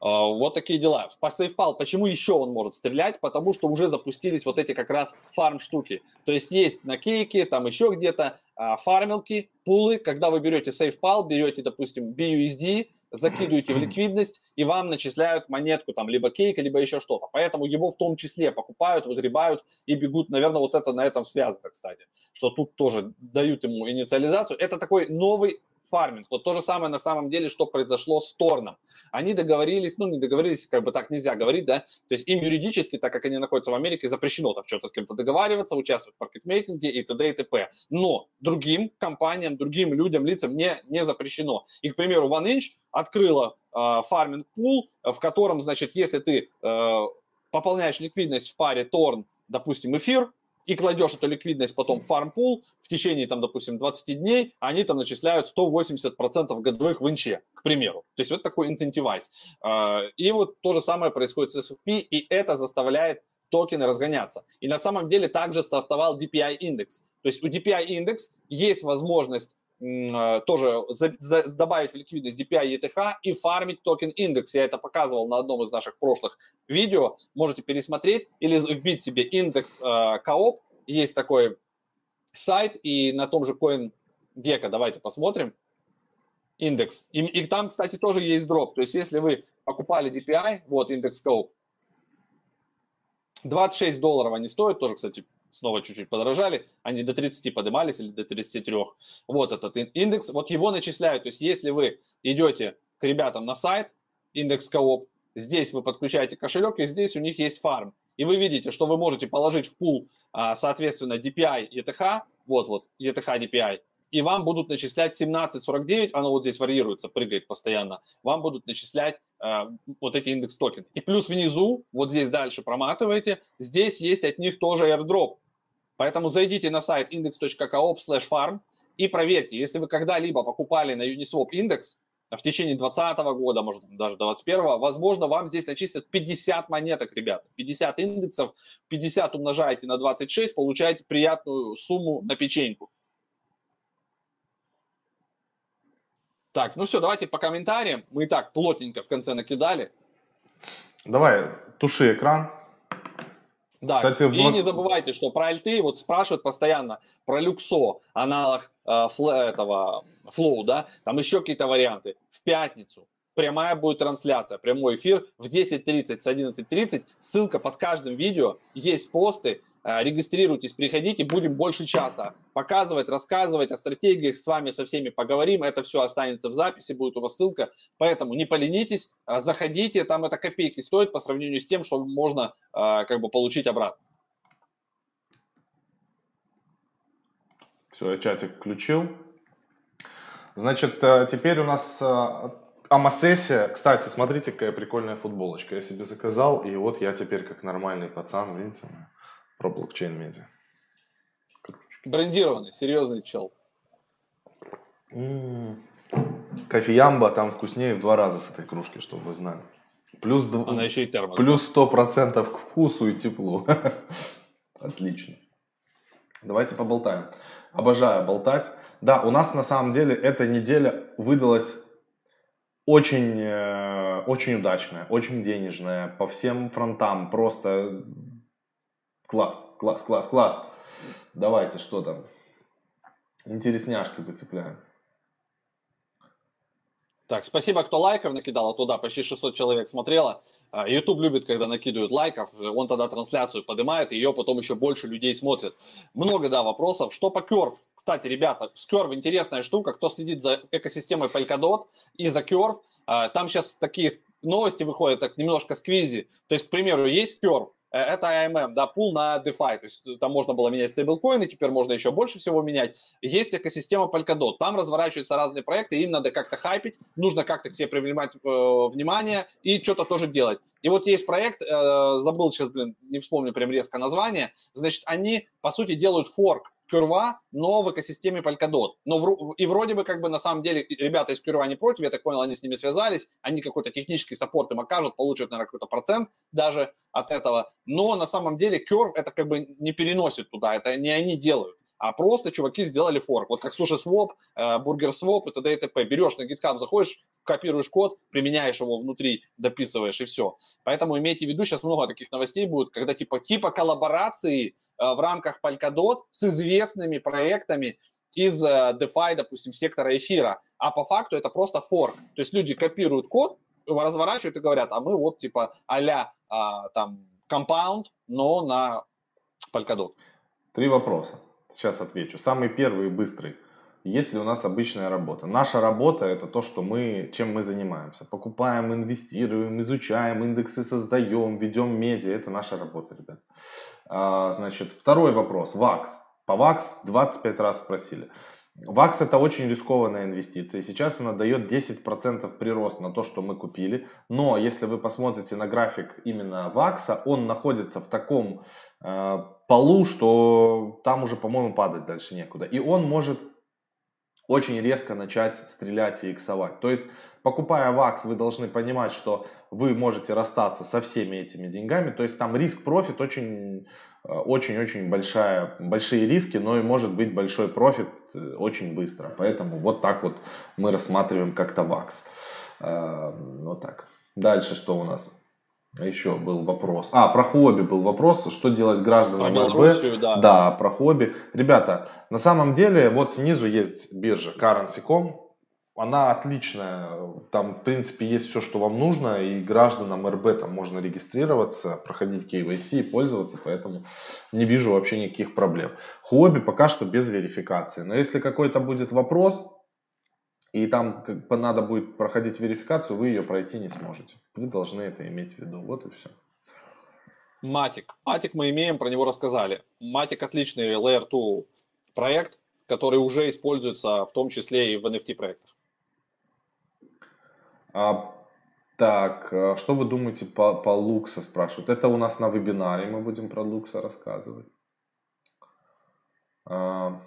А, вот такие дела. По SafePal, почему еще он может стрелять? Потому что уже запустились вот эти как раз фарм штуки. То есть есть на кейке, там еще где-то а, фармилки, пулы. Когда вы берете SafePal, берете, допустим, BUSD, закидываете в (clears throat) ликвидность, и вам начисляют монетку, там, либо кейка, либо еще что-то. Поэтому его в том числе покупают, выгребают и бегут. Наверное, вот это на этом связано, кстати, что тут тоже дают ему инициализацию. Это такой новый фарминг. Вот то же самое на самом деле, что произошло с Торном. Они договорились, ну не договорились, как бы так нельзя говорить, да, то есть им юридически, так как они находятся в Америке, запрещено там что-то с кем-то договариваться, участвовать в маркетмейкинге и т.д. и т.п. Но другим компаниям, другим людям, лицам не, не запрещено. И, к примеру, OneInch открыла э, фарминг пул, в котором, значит, если ты э, пополняешь ликвидность в паре Torn, допустим, эфир, и кладешь эту ликвидность потом в farm pool в течение, там, допустим, 20 дней, они там начисляют 180% годовых в 1inch, к примеру. То есть вот такой incentivize. А, и вот то же самое происходит с SFP, и это заставляет токены разгоняться. И на самом деле также стартовал DPI индекс. То есть у DPI индекс есть возможность тоже за, за, добавить в ликвидность DPI ETH и фармить токен индекс. Я это показывал на одном из наших прошлых видео. Можете пересмотреть или вбить себе индекс э. Есть такой сайт, и на том же CoinGecko давайте посмотрим индекс. И, и там, кстати, тоже есть дроп. То есть, если вы покупали DPI, вот индекс Coop, 26 долларов они стоят, тоже, кстати, снова чуть-чуть подорожали, они до 30 поднимались или до 33. Вот этот индекс, вот его начисляют. То есть если вы идете к ребятам на сайт, индекс Коop, здесь вы подключаете кошелек, и здесь у них есть фарм. и вы видите, что вы можете положить в пул, а, соответственно, DPI, ETH, вот вот, ETH, DPI, и вам будут начислять 17.49, оно вот здесь варьируется, прыгает постоянно, вам будут начислять э, вот эти индекс токены. И плюс внизу, вот здесь дальше проматываете, здесь есть от них тоже airdrop. Поэтому зайдите на сайт index.coop farm и проверьте, если вы когда-либо покупали на Uniswap индекс, в течение 2020 года, может даже 2021, возможно, вам здесь начислят 50 монеток, ребята. 50 индексов, 50 умножаете на 26, получаете приятную сумму на печеньку. Так, ну все, давайте по комментариям. Мы и так плотненько в конце накидали. Давай, туши экран. Да, Кстати, и вот... не забывайте, что про альты вот спрашивают постоянно про люксо, аналог э, фл, этого флоу, да, там еще какие-то варианты. В пятницу прямая будет трансляция, прямой эфир в 10.30 с 11.30. Ссылка под каждым видео, есть посты, регистрируйтесь, приходите, будем больше часа показывать, рассказывать о стратегиях, с вами со всеми поговорим, это все останется в записи, будет у вас ссылка, поэтому не поленитесь, э, заходите, там это копейки стоит по сравнению с тем, что можно э, как бы получить обратно. Все, я чатик включил. Значит, теперь у нас Амасессия. Кстати, смотрите, какая прикольная футболочка. Я себе заказал, и вот я теперь как нормальный пацан, видите? Про блокчейн медиа. Брендированный, серьезный чел. Кофеямба там вкуснее в два раза с этой кружки, чтобы вы знали. Плюс, дв... Она еще и термос. Плюс сто процентов к вкусу и теплу. (laughs) Отлично. Давайте поболтаем. Обожаю болтать. Да, у нас на самом деле эта неделя выдалась очень, э, очень удачная, очень денежная по всем фронтам. Просто Класс, класс, класс, класс. Давайте, что там? Интересняшки выцепляем. Так, спасибо, кто лайков накидал, а туда почти 600 человек смотрело. А, YouTube любит, когда накидывают лайков, он тогда трансляцию поднимает, и ее потом еще больше людей смотрит. Много, да, вопросов. Что по Curve? Кстати, ребята, с Curve интересная штука, кто следит за экосистемой Polkadot и за Curve, а, там сейчас такие новости выходят, так немножко сквизи. То есть, к примеру, есть Curve, это AMM, да, пул на DeFi, то есть там можно было менять стейблкоины, теперь можно еще больше всего менять. Есть экосистема Polkadot, там разворачиваются разные проекты, им надо как-то хайпить, нужно как-то к себе привлекать э, внимание и что-то тоже делать. И вот есть проект, э, забыл сейчас, блин, не вспомню прям резко название, значит, они, по сути, делают форк Curva, но в экосистеме Polkadot. Но в, и вроде бы как бы на самом деле ребята из Curva не против, я так понял, они с ними связались, они какой-то технический саппорт им окажут, получат, наверное, какой-то процент даже от этого. Но на самом деле Curve это как бы не переносит туда, это не они делают а просто чуваки сделали форк. Вот как Swap, Burger Swap и т.д. и т.п. Берешь на GitHub, заходишь, копируешь код, применяешь его внутри, дописываешь и все. Поэтому имейте в виду, сейчас много таких новостей будет, когда типа, типа коллаборации э, в рамках Polkadot с известными проектами из э, DeFi, допустим, сектора эфира. А по факту это просто форк. То есть люди копируют код, разворачивают и говорят, а мы вот типа а-ля а, там Compound, но на Polkadot. Три вопроса. Сейчас отвечу. Самый первый и быстрый. Есть ли у нас обычная работа? Наша работа это то, что мы, чем мы занимаемся. Покупаем, инвестируем, изучаем, индексы создаем, ведем медиа. Это наша работа, ребят. А, значит, второй вопрос. ВАКС. По ВАКС 25 раз спросили. WAX это очень рискованная инвестиция. Сейчас она дает 10% прирост на то, что мы купили. Но если вы посмотрите на график именно WAX а, он находится в таком э, полу, что там уже, по-моему, падать дальше некуда. И он может очень резко начать стрелять и иксовать. То есть, покупая WAX, вы должны понимать, что вы можете расстаться со всеми этими деньгами. То есть, там риск-профит очень, э, очень-очень большая, большие риски, но и может быть большой профит э, очень быстро. Поэтому вот так вот мы рассматриваем как-то ВАКС. Э, вот так. Дальше что у нас? А еще был вопрос. А, про хобби был вопрос, что делать гражданам РБ. Да. да, про хобби. Ребята, на самом деле, вот снизу есть биржа Currency.com. Она отличная. Там, в принципе, есть все, что вам нужно. И гражданам РБ там можно регистрироваться, проходить KYC и пользоваться. Поэтому не вижу вообще никаких проблем. Хобби пока что без верификации. Но если какой-то будет вопрос, и там как бы надо будет проходить верификацию, вы ее пройти не сможете. Вы должны это иметь в виду. Вот и все. Matic. Matic мы имеем, про него рассказали. Matic отличный Layer 2 проект, который уже используется в том числе и в NFT проектах. А, так, а что вы думаете по, по Лукса, спрашивают. Это у нас на вебинаре мы будем про Лукса рассказывать. А,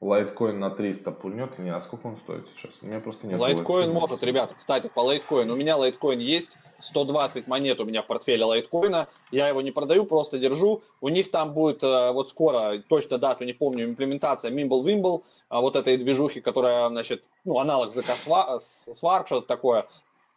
Лайткоин на 300 пульнет или нет? А сколько он стоит сейчас? У меня просто нет. Лайткоин может, ребята. Кстати, по лайткоину. У меня лайткоин есть. 120 монет у меня в портфеле лайткоина. Я его не продаю, просто держу. У них там будет э, вот скоро, точно дату не помню, имплементация Mimble Wimble, а вот этой движухи, которая, значит, ну, аналог ЗК Swap, что-то такое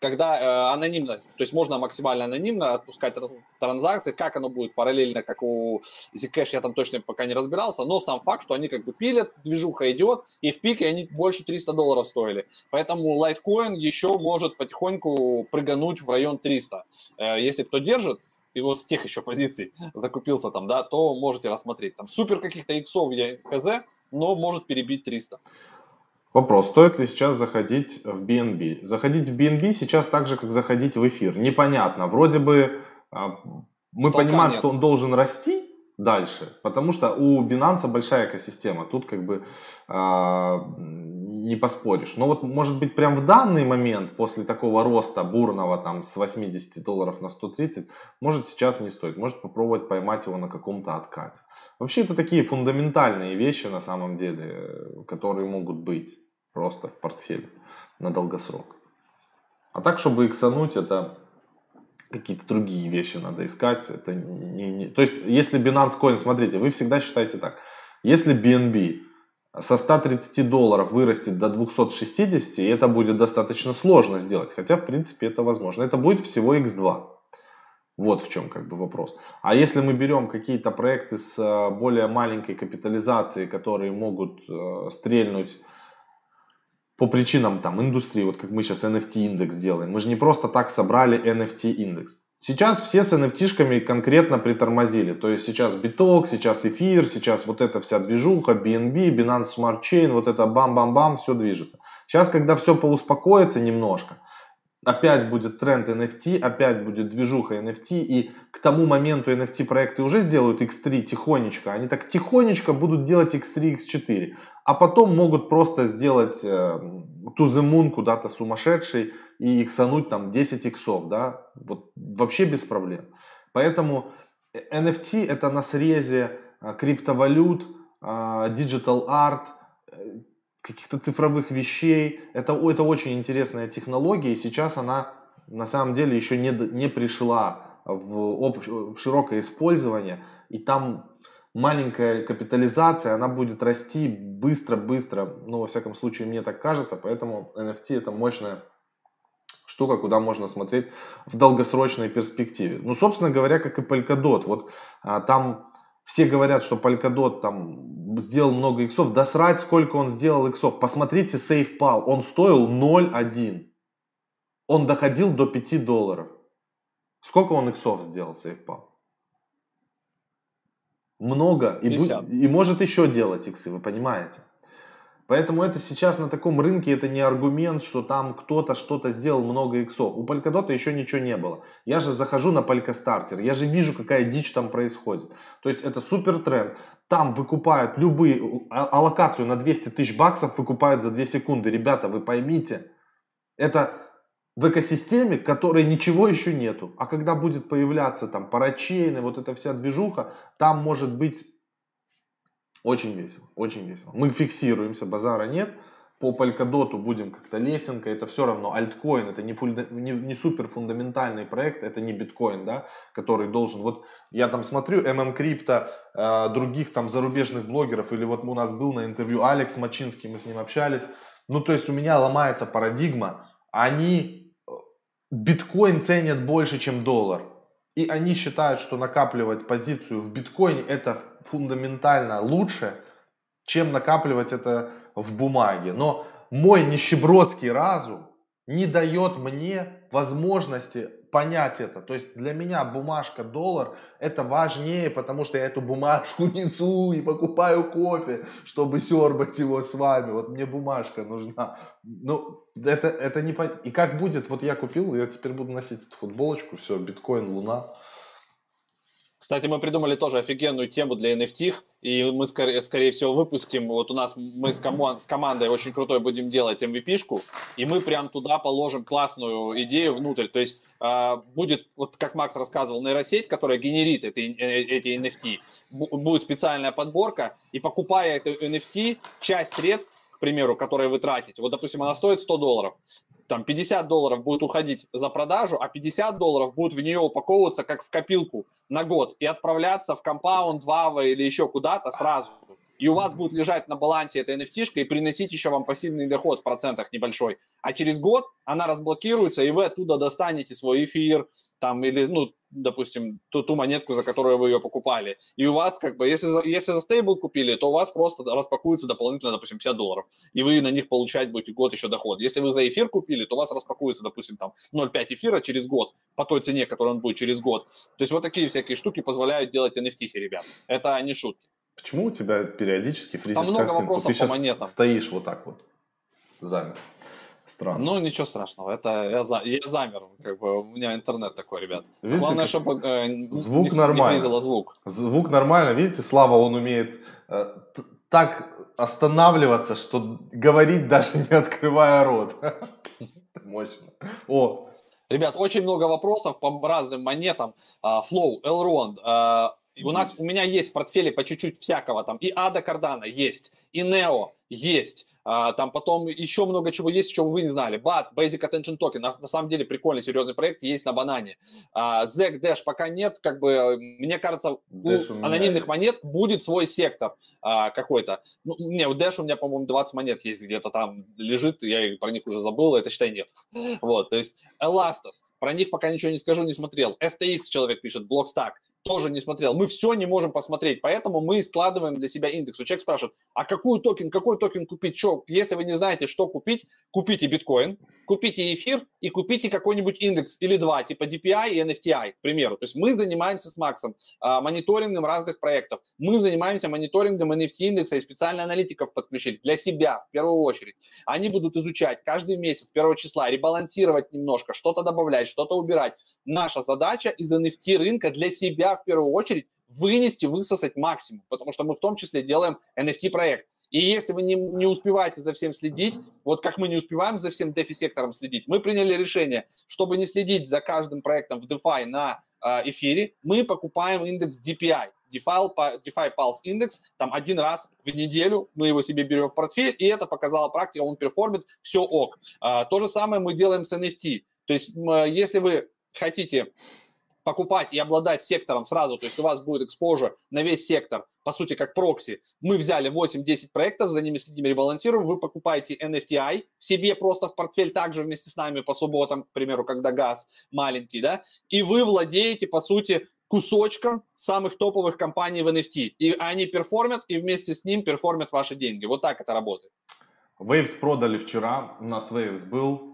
когда э, анонимно, то есть можно максимально анонимно отпускать транзакции, как оно будет параллельно, как у Zcash, я там точно пока не разбирался, но сам факт, что они как бы пилят, движуха идет, и в пике они больше 300 долларов стоили. Поэтому Litecoin еще может потихоньку прыгануть в район 300. Э, если кто держит, и вот с тех еще позиций (laughs) закупился там, да, то можете рассмотреть. Там супер каких-то иксов я хз, но может перебить 300. Вопрос, стоит ли сейчас заходить в BNB? Заходить в BNB сейчас так же, как заходить в эфир. Непонятно. Вроде бы а, мы Толка понимаем, нет. что он должен расти дальше, потому что у Binance большая экосистема. Тут как бы э, не поспоришь. Но вот может быть прям в данный момент, после такого роста бурного там с 80 долларов на 130, может сейчас не стоит. Может попробовать поймать его на каком-то откате. Вообще это такие фундаментальные вещи на самом деле, которые могут быть просто в портфеле на долгосрок. А так, чтобы иксануть, это какие-то другие вещи надо искать. Это не, не... То есть, если Binance Coin, смотрите, вы всегда считаете так. Если BNB со 130 долларов вырастет до 260, и это будет достаточно сложно сделать, хотя, в принципе, это возможно. Это будет всего x2. Вот в чем как бы вопрос. А если мы берем какие-то проекты с э, более маленькой капитализацией, которые могут э, стрельнуть по причинам там индустрии, вот как мы сейчас NFT индекс делаем. Мы же не просто так собрали NFT индекс. Сейчас все с NFT-шками конкретно притормозили. То есть сейчас биток, сейчас эфир, сейчас вот эта вся движуха, BNB, Binance Smart Chain, вот это бам-бам-бам, все движется. Сейчас, когда все поуспокоится немножко, опять будет тренд NFT, опять будет движуха NFT, и к тому моменту NFT проекты уже сделают X3 тихонечко, они так тихонечко будут делать X3, X4, а потом могут просто сделать э, moon куда-то сумасшедший и иксануть там 10 иксов, да, вот вообще без проблем. Поэтому NFT это на срезе э, криптовалют, э, digital art, каких-то цифровых вещей. Это, это очень интересная технология, и сейчас она на самом деле еще не, не пришла в, об, в широкое использование, и там маленькая капитализация, она будет расти быстро-быстро, ну, во всяком случае, мне так кажется, поэтому NFT это мощная штука, куда можно смотреть в долгосрочной перспективе. Ну, собственно говоря, как и Polkadot, вот а, там все говорят, что Polkadot там сделал много иксов. Да срать, сколько он сделал иксов. Посмотрите SafePal. Он стоил 0,1. Он доходил до 5 долларов. Сколько он иксов сделал SafePal? Много. И, будет, и может еще делать иксы, вы понимаете? Поэтому это сейчас на таком рынке, это не аргумент, что там кто-то что-то сделал много иксов. У Polkadot еще ничего не было. Я же захожу на Polkastартер, я же вижу, какая дичь там происходит. То есть это супер тренд. Там выкупают любые, а, аллокацию на 200 тысяч баксов выкупают за 2 секунды. Ребята, вы поймите, это в экосистеме, которой ничего еще нету. А когда будет появляться там парачейны, вот эта вся движуха, там может быть очень весело, очень весело. Мы фиксируемся, базара нет. По Polkadot будем как-то лесенка, это все равно альткоин, это не, фунда, не, не супер фундаментальный проект, это не биткоин, да, который должен, вот я там смотрю, MM Crypto, э, других там зарубежных блогеров, или вот у нас был на интервью Алекс Мачинский, мы с ним общались, ну то есть у меня ломается парадигма, они э, биткоин ценят больше, чем доллар. И они считают, что накапливать позицию в биткоине это фундаментально лучше, чем накапливать это в бумаге. Но мой нищебродский разум не дает мне возможности понять это. То есть для меня бумажка доллар это важнее, потому что я эту бумажку (laughs) несу и покупаю кофе, чтобы сербать его с вами. Вот мне бумажка нужна. Ну, это, это не... И как будет, вот я купил, я теперь буду носить эту футболочку, все, биткоин, луна. Кстати, мы придумали тоже офигенную тему для NFT, и мы, скорее, скорее всего, выпустим, вот у нас мы с, команд, с командой очень крутой будем делать MVP-шку, и мы прям туда положим классную идею внутрь, то есть э, будет, вот как Макс рассказывал, нейросеть, которая генерит эти, э, эти NFT, будет специальная подборка, и покупая эту NFT, часть средств к примеру, которые вы тратите, вот, допустим, она стоит 100 долларов, там 50 долларов будет уходить за продажу, а 50 долларов будут в нее упаковываться как в копилку на год и отправляться в компаунд, вава или еще куда-то сразу. И у вас будет лежать на балансе эта NFT и приносить еще вам пассивный доход в процентах небольшой. А через год она разблокируется, и вы оттуда достанете свой эфир, там, или, ну, допустим, ту, ту монетку, за которую вы ее покупали. И у вас, как бы, если, если за стейбл купили, то у вас просто распакуется дополнительно, допустим, 50 долларов. И вы на них получать будете год еще доход. Если вы за эфир купили, то у вас распакуется, допустим, там 0,5 эфира через год по той цене, которой он будет через год. То есть вот такие всякие штуки позволяют делать NFT, ребят. Это не шутки. Почему у тебя периодически фризит Там много картинку? вопросов Ты по монетам. стоишь вот так вот, замер. Странно. Ну, ничего страшного, это я, за, я замер, как бы у меня интернет такой, ребят. Видите, Главное, чтобы э, звук не, нормально. не звук. Звук нормально, видите, Слава, он умеет э, так останавливаться, что говорить даже (laughs) не открывая рот. (laughs) Мощно. О, Ребят, очень много вопросов по разным монетам. Flow, Elrond, uh, у нас, у меня есть в портфеле по чуть-чуть всякого, там и Ада Кардана есть, и Нео есть, а, там потом еще много чего есть, чего вы не знали. BAT, Basic Attention Token, на, на самом деле прикольный, серьезный проект, есть на банане. А, ZEC Dash пока нет, как бы, мне кажется, Dash у, у анонимных есть. монет будет свой сектор а, какой-то. Ну, не, у Dash у меня, по-моему, 20 монет есть где-то там лежит, я про них уже забыл, это, считай, нет. (laughs) Вот, то есть Elastos, про них пока ничего не скажу, не смотрел. STX человек пишет, Blockstack, тоже не смотрел. Мы все не можем посмотреть, поэтому мы складываем для себя индекс. У человек спрашивает, а какой токен, какой токен купить? Что? Если вы не знаете, что купить, купите биткоин, купите эфир и купите какой-нибудь индекс или два, типа DPI и NFTI, к примеру. То есть мы занимаемся с Максом а, мониторингом разных проектов. Мы занимаемся мониторингом NFT индекса и специально аналитиков подключили для себя в первую очередь. Они будут изучать каждый месяц, первого числа, ребалансировать немножко, что-то добавлять, что-то убирать. Наша задача из NFT рынка для себя в первую очередь вынести, высосать максимум, потому что мы в том числе делаем NFT-проект. И если вы не, не успеваете за всем следить, вот как мы не успеваем за всем DeFi-сектором следить, мы приняли решение, чтобы не следить за каждым проектом в DeFi на э, эфире, мы покупаем индекс DPI, DeFi, DeFi Pulse Index, там один раз в неделю мы его себе берем в портфель, и это показала практика, он перформит, все ок. А, то же самое мы делаем с NFT. То есть, если вы хотите покупать и обладать сектором сразу, то есть у вас будет exposure на весь сектор, по сути, как прокси. Мы взяли 8-10 проектов, за ними следим, ребалансируем, вы покупаете NFTI себе просто в портфель также вместе с нами по субботам, к примеру, когда газ маленький, да, и вы владеете, по сути, кусочком самых топовых компаний в NFT. И они перформят, и вместе с ним перформят ваши деньги. Вот так это работает. Waves продали вчера, у нас Waves был,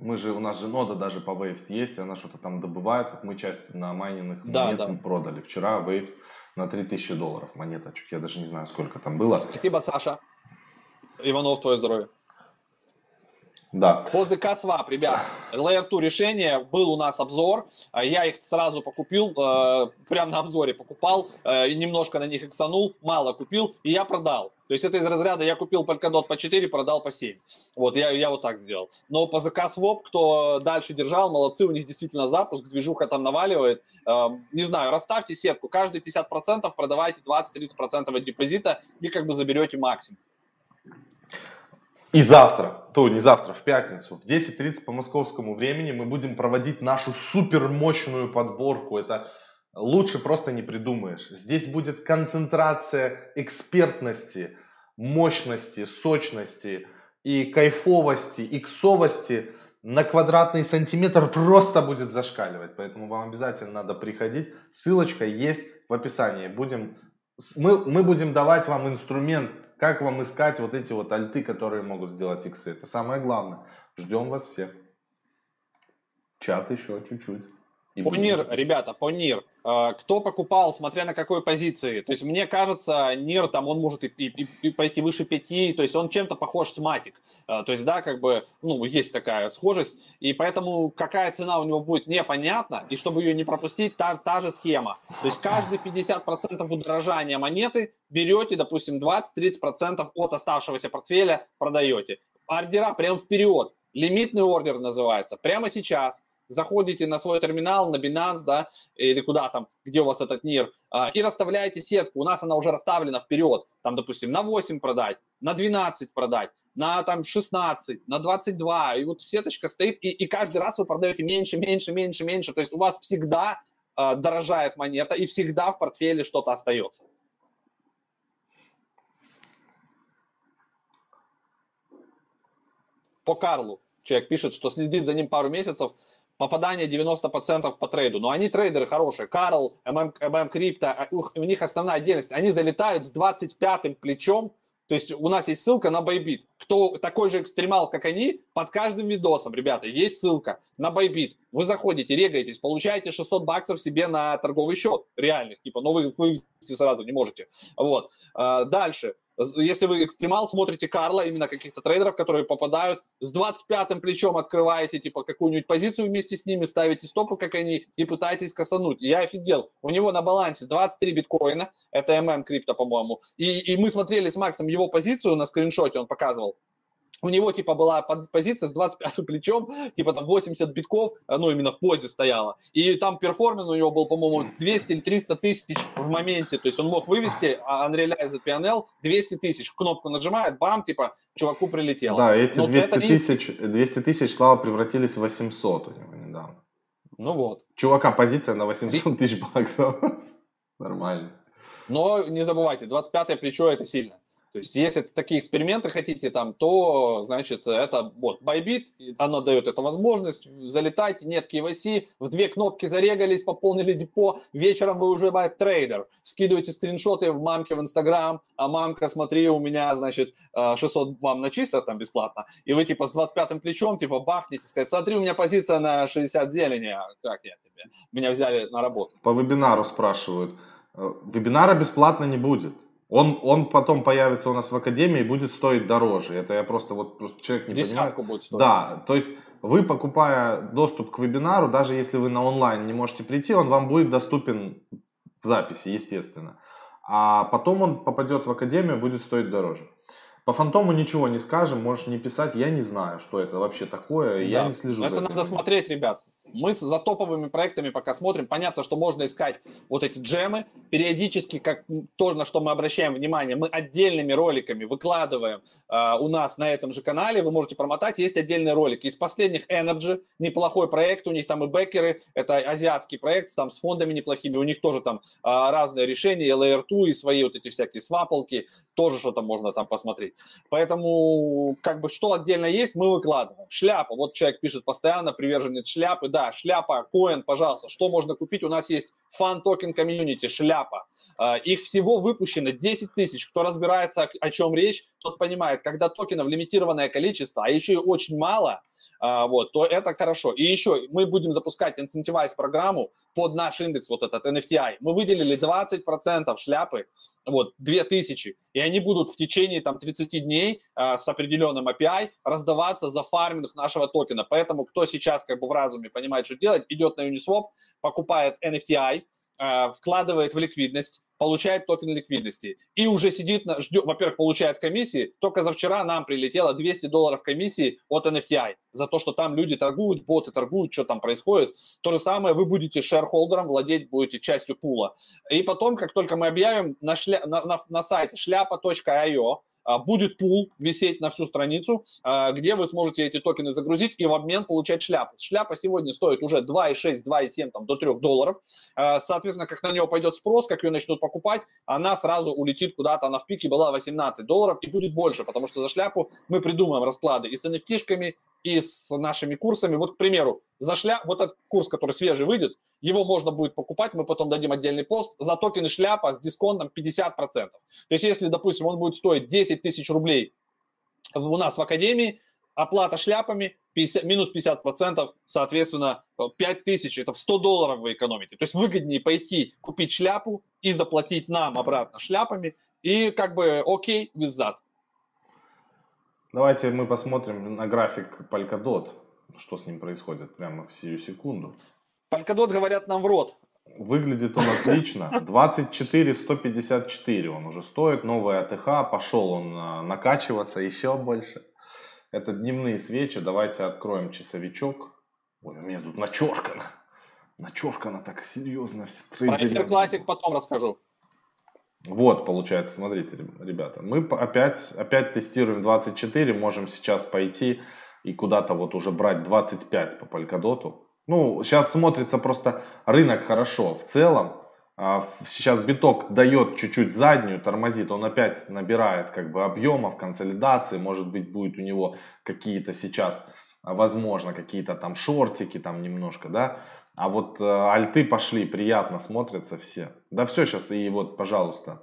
мы же, у нас же нода даже по Waves есть, она что-то там добывает. Вот мы часть на майнинных да, монет да. продали. Вчера Waves на 3000 долларов монеточек. Я даже не знаю, сколько там было. Спасибо, Саша. Иванов, твое здоровье. Да. По ZK Swap, ребят, Layer 2 решение, был у нас обзор, а я их сразу покупил, э, прямо на обзоре покупал, э, и немножко на них иксанул, мало купил, и я продал. То есть это из разряда я купил Polkadot по 4, продал по 7. Вот, я, я вот так сделал. Но по ZK Swap, кто дальше держал, молодцы, у них действительно запуск, движуха там наваливает. Э, не знаю, расставьте сетку, каждые 50% продавайте 20-30% от депозита и как бы заберете максимум. И завтра, то не завтра, в пятницу, в 10.30 по московскому времени мы будем проводить нашу супер мощную подборку. Это лучше просто не придумаешь. Здесь будет концентрация экспертности, мощности, сочности и кайфовости, иксовости на квадратный сантиметр просто будет зашкаливать. Поэтому вам обязательно надо приходить. Ссылочка есть в описании. Будем, мы, мы будем давать вам инструмент как вам искать вот эти вот альты, которые могут сделать иксы? Это самое главное. Ждем вас всех. Чат еще чуть-чуть. По НИР, ребята, по НИР. А, кто покупал, смотря на какой позиции. То есть, мне кажется, НИР, там, он может и, и, и пойти выше 5, то есть, он чем-то похож с Матик. А, то есть, да, как бы, ну, есть такая схожесть, и поэтому какая цена у него будет непонятна, и чтобы ее не пропустить, та, та же схема. То есть, каждые 50% удорожания монеты берете, допустим, 20-30% от оставшегося портфеля продаете. Ордера прям вперед. Лимитный ордер называется. Прямо сейчас заходите на свой терминал, на Binance, да, или куда там, где у вас этот НИР, а, и расставляете сетку. У нас она уже расставлена вперед. Там, допустим, на 8 продать, на 12 продать, на там 16, на 22. И вот сеточка стоит, и, и каждый раз вы продаете меньше, меньше, меньше, меньше. То есть у вас всегда э, дорожает монета, и всегда в портфеле что-то остается. По Карлу человек пишет, что следит за ним пару месяцев – попадание 90% по трейду. Но они трейдеры хорошие. Карл, ММ, ММ Крипто, у них основная отдельность. Они залетают с 25-м плечом. То есть у нас есть ссылка на Bybit. Кто такой же экстремал, как они, под каждым видосом, ребята, есть ссылка на Bybit. Вы заходите, регаетесь, получаете 600 баксов себе на торговый счет реальных, типа, но вы вывести сразу не можете. Вот. А, дальше если вы экстремал, смотрите Карла, именно каких-то трейдеров, которые попадают, с 25-м плечом открываете, типа, какую-нибудь позицию вместе с ними, ставите стопы, как они, и пытаетесь косануть. Я офигел. У него на балансе 23 биткоина, это MM крипто, по-моему, и, и мы смотрели с Максом его позицию на скриншоте, он показывал, у него, типа, была позиция с 25 плечом, типа, там 80 битков, э, ну, именно в позе стояла. И там перформанс у него был, по-моему, 200 или 300 тысяч в моменте. То есть он мог вывести Unrealized PNL 200 тысяч. Кнопку нажимает, бам, типа, чуваку прилетело. Да, эти Но 200 тысяч, 200 тысяч, слава, превратились в 800 у него недавно. Ну вот. Чувака позиция на 800 тысяч баксов. (laughs) Нормально. Но не забывайте, 25-е плечо это сильно. То есть, если такие эксперименты хотите там, то, значит, это вот Bybit, оно дает эту возможность залетать, нет KYC, в две кнопки зарегались, пополнили депо, вечером вы уже бай трейдер, скидываете скриншоты в мамке в Инстаграм, а мамка, смотри, у меня, значит, 600 э, вам на чисто там бесплатно, и вы типа с 25-м плечом, типа бахнете, сказать, смотри, у меня позиция на 60 зелени, а как я тебе, меня взяли на работу. По вебинару спрашивают, э, вебинара бесплатно не будет. Он, он потом появится у нас в академии и будет стоить дороже. Это я просто вот просто человек не Десятку понимает. будет стоить. Да, то есть вы, покупая доступ к вебинару, даже если вы на онлайн не можете прийти, он вам будет доступен в записи, естественно. А потом он попадет в академию, будет стоить дороже. По фантому ничего не скажем, можешь не писать, я не знаю, что это вообще такое, да. я не слежу это за Это надо смотреть, ребят. Мы за топовыми проектами пока смотрим. Понятно, что можно искать вот эти джемы. Периодически, как то, на что мы обращаем внимание, мы отдельными роликами выкладываем э, у нас на этом же канале. Вы можете промотать. Есть отдельный ролик. Из последних Energy, неплохой проект. У них там и бекеры. Это азиатский проект там с фондами неплохими. У них тоже там э, разные решения. И Layer 2, и свои вот эти всякие свапалки. Тоже что-то можно там посмотреть. Поэтому, как бы, что отдельно есть, мы выкладываем. Шляпа. Вот человек пишет постоянно, приверженец шляпы. Да, да, шляпа coin, пожалуйста, что можно купить? У нас есть fan token комьюнити, шляпа. А, их всего выпущено 10 тысяч. Кто разбирается, о чем речь, тот понимает, когда токенов лимитированное количество, а еще и очень мало, вот, то это хорошо. И еще мы будем запускать Incentivize программу под наш индекс, вот этот NFTI. Мы выделили 20% шляпы, вот, 2000, и они будут в течение там 30 дней э, с определенным API раздаваться за фарминг нашего токена. Поэтому кто сейчас как бы в разуме понимает, что делать, идет на Uniswap, покупает NFTI, вкладывает в ликвидность, получает токен ликвидности и уже сидит, на, ждет, во-первых, получает комиссии. Только за вчера нам прилетело 200 долларов комиссии от NFTI за то, что там люди торгуют, боты торгуют, что там происходит. То же самое вы будете шерхолдером, владеть будете частью пула. И потом, как только мы объявим на, шля... на, на, на сайте шляпа.io, а, будет пул висеть на всю страницу, а, где вы сможете эти токены загрузить и в обмен получать шляпу. Шляпа сегодня стоит уже 2,6, 2,7 там, до 3 долларов. А, соответственно, как на нее пойдет спрос, как ее начнут покупать, она сразу улетит куда-то. Она в пике была 18 долларов и будет больше, потому что за шляпу мы придумаем расклады и с nft и с нашими курсами. Вот, к примеру, за шляп, вот этот курс, который свежий выйдет, его можно будет покупать, мы потом дадим отдельный пост, за токены шляпа с дисконтом 50%. То есть, если, допустим, он будет стоить 10 тысяч рублей у нас в Академии, оплата шляпами 50, минус 50%, соответственно, 5 тысяч, это в 100 долларов вы экономите. То есть выгоднее пойти купить шляпу и заплатить нам обратно шляпами, и как бы окей, that. Давайте мы посмотрим на график Polkadot, что с ним происходит прямо в сию секунду. Polkadot, говорят, нам в рот. Выглядит он отлично. (laughs) 24 154 он уже стоит. Новый АТХ. Пошел он а, накачиваться еще больше. Это дневные свечи. Давайте откроем часовичок. Ой, у меня тут начеркано. Начеркано так серьезно. Все Про Эфир Классик потом расскажу. Вот, получается, смотрите, ребята. Мы опять, опять тестируем 24. Можем сейчас пойти и куда-то вот уже брать 25 по Polkadot. Ну, сейчас смотрится просто рынок хорошо. В целом, а, сейчас биток дает чуть-чуть заднюю, тормозит, он опять набирает как бы объемов, консолидации, может быть будет у него какие-то сейчас, возможно, какие-то там шортики там немножко, да, а вот э, альты пошли, приятно смотрятся все. Да все сейчас, и вот, пожалуйста,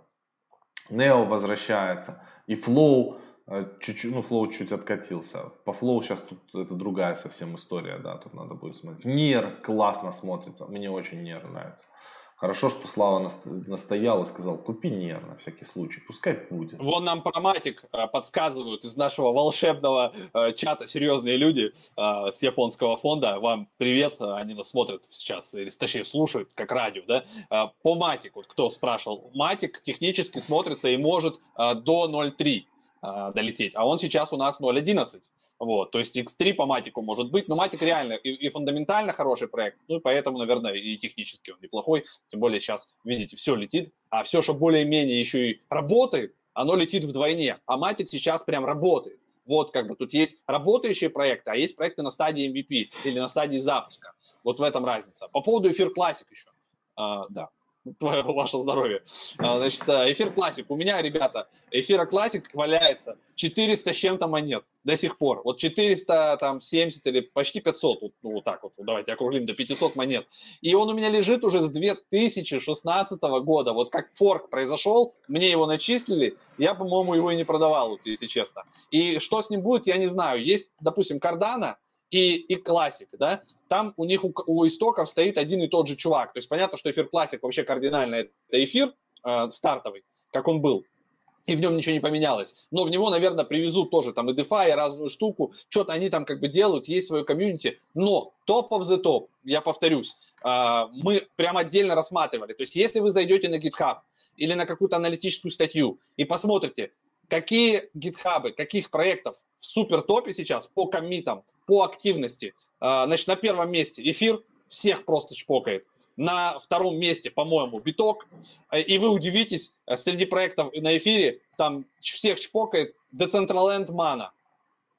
Neo возвращается, и Flow, Э, чуть-чуть, ну, Flow чуть откатился. По Flow сейчас тут это другая совсем история, да, тут надо будет смотреть. Near классно смотрится, мне очень Near нравится. Хорошо, что Слава настоял и сказал, купи Нер на всякий случай, пускай будет. Вон нам про Матик э, подсказывают из нашего волшебного э, чата серьезные люди с японского фонда. Вам привет, они нас смотрят сейчас, или точнее слушают, как радио, да. По Матик, вот кто спрашивал, Матик технически смотрится и может до 0.3 а, долететь. А он сейчас у нас 0.11. Вот, то есть X3 по матику может быть, но матик реально и, и фундаментально хороший проект, ну и поэтому, наверное, и технически он неплохой, тем более сейчас, видите, все летит, а все, что более-менее еще и работает, оно летит вдвойне, а матик сейчас прям работает. Вот как бы тут есть работающие проекты, а есть проекты на стадии MVP или на стадии запуска. Вот в этом разница. По поводу эфир классик еще. А, да твое, ваше здоровье. А, значит, эфир классик. У меня, ребята, эфира классик валяется 400 с чем-то монет до сих пор. Вот 470 или почти 500, вот, ну, вот так вот, давайте округлим до 500 монет. И он у меня лежит уже с 2016 года. Вот как форк произошел, мне его начислили, я, по-моему, его и не продавал, если честно. И что с ним будет, я не знаю. Есть, допустим, кардана, и, и классик, да, там у них у, у истоков стоит один и тот же чувак. То есть понятно, что эфир классик вообще кардинально это эфир э, стартовый, как он был. И в нем ничего не поменялось. Но в него, наверное, привезут тоже там и DeFi, и разную штуку. Что-то они там как бы делают, есть свое комьюнити. Но топ of the top, я повторюсь, э, мы прям отдельно рассматривали. То есть если вы зайдете на GitHub или на какую-то аналитическую статью и посмотрите, какие гитхабы, каких проектов в супер топе сейчас по коммитам, по активности. А, значит, на первом месте эфир всех просто чпокает. На втором месте, по-моему, биток. И вы удивитесь, среди проектов на эфире там всех чпокает Decentraland Mana.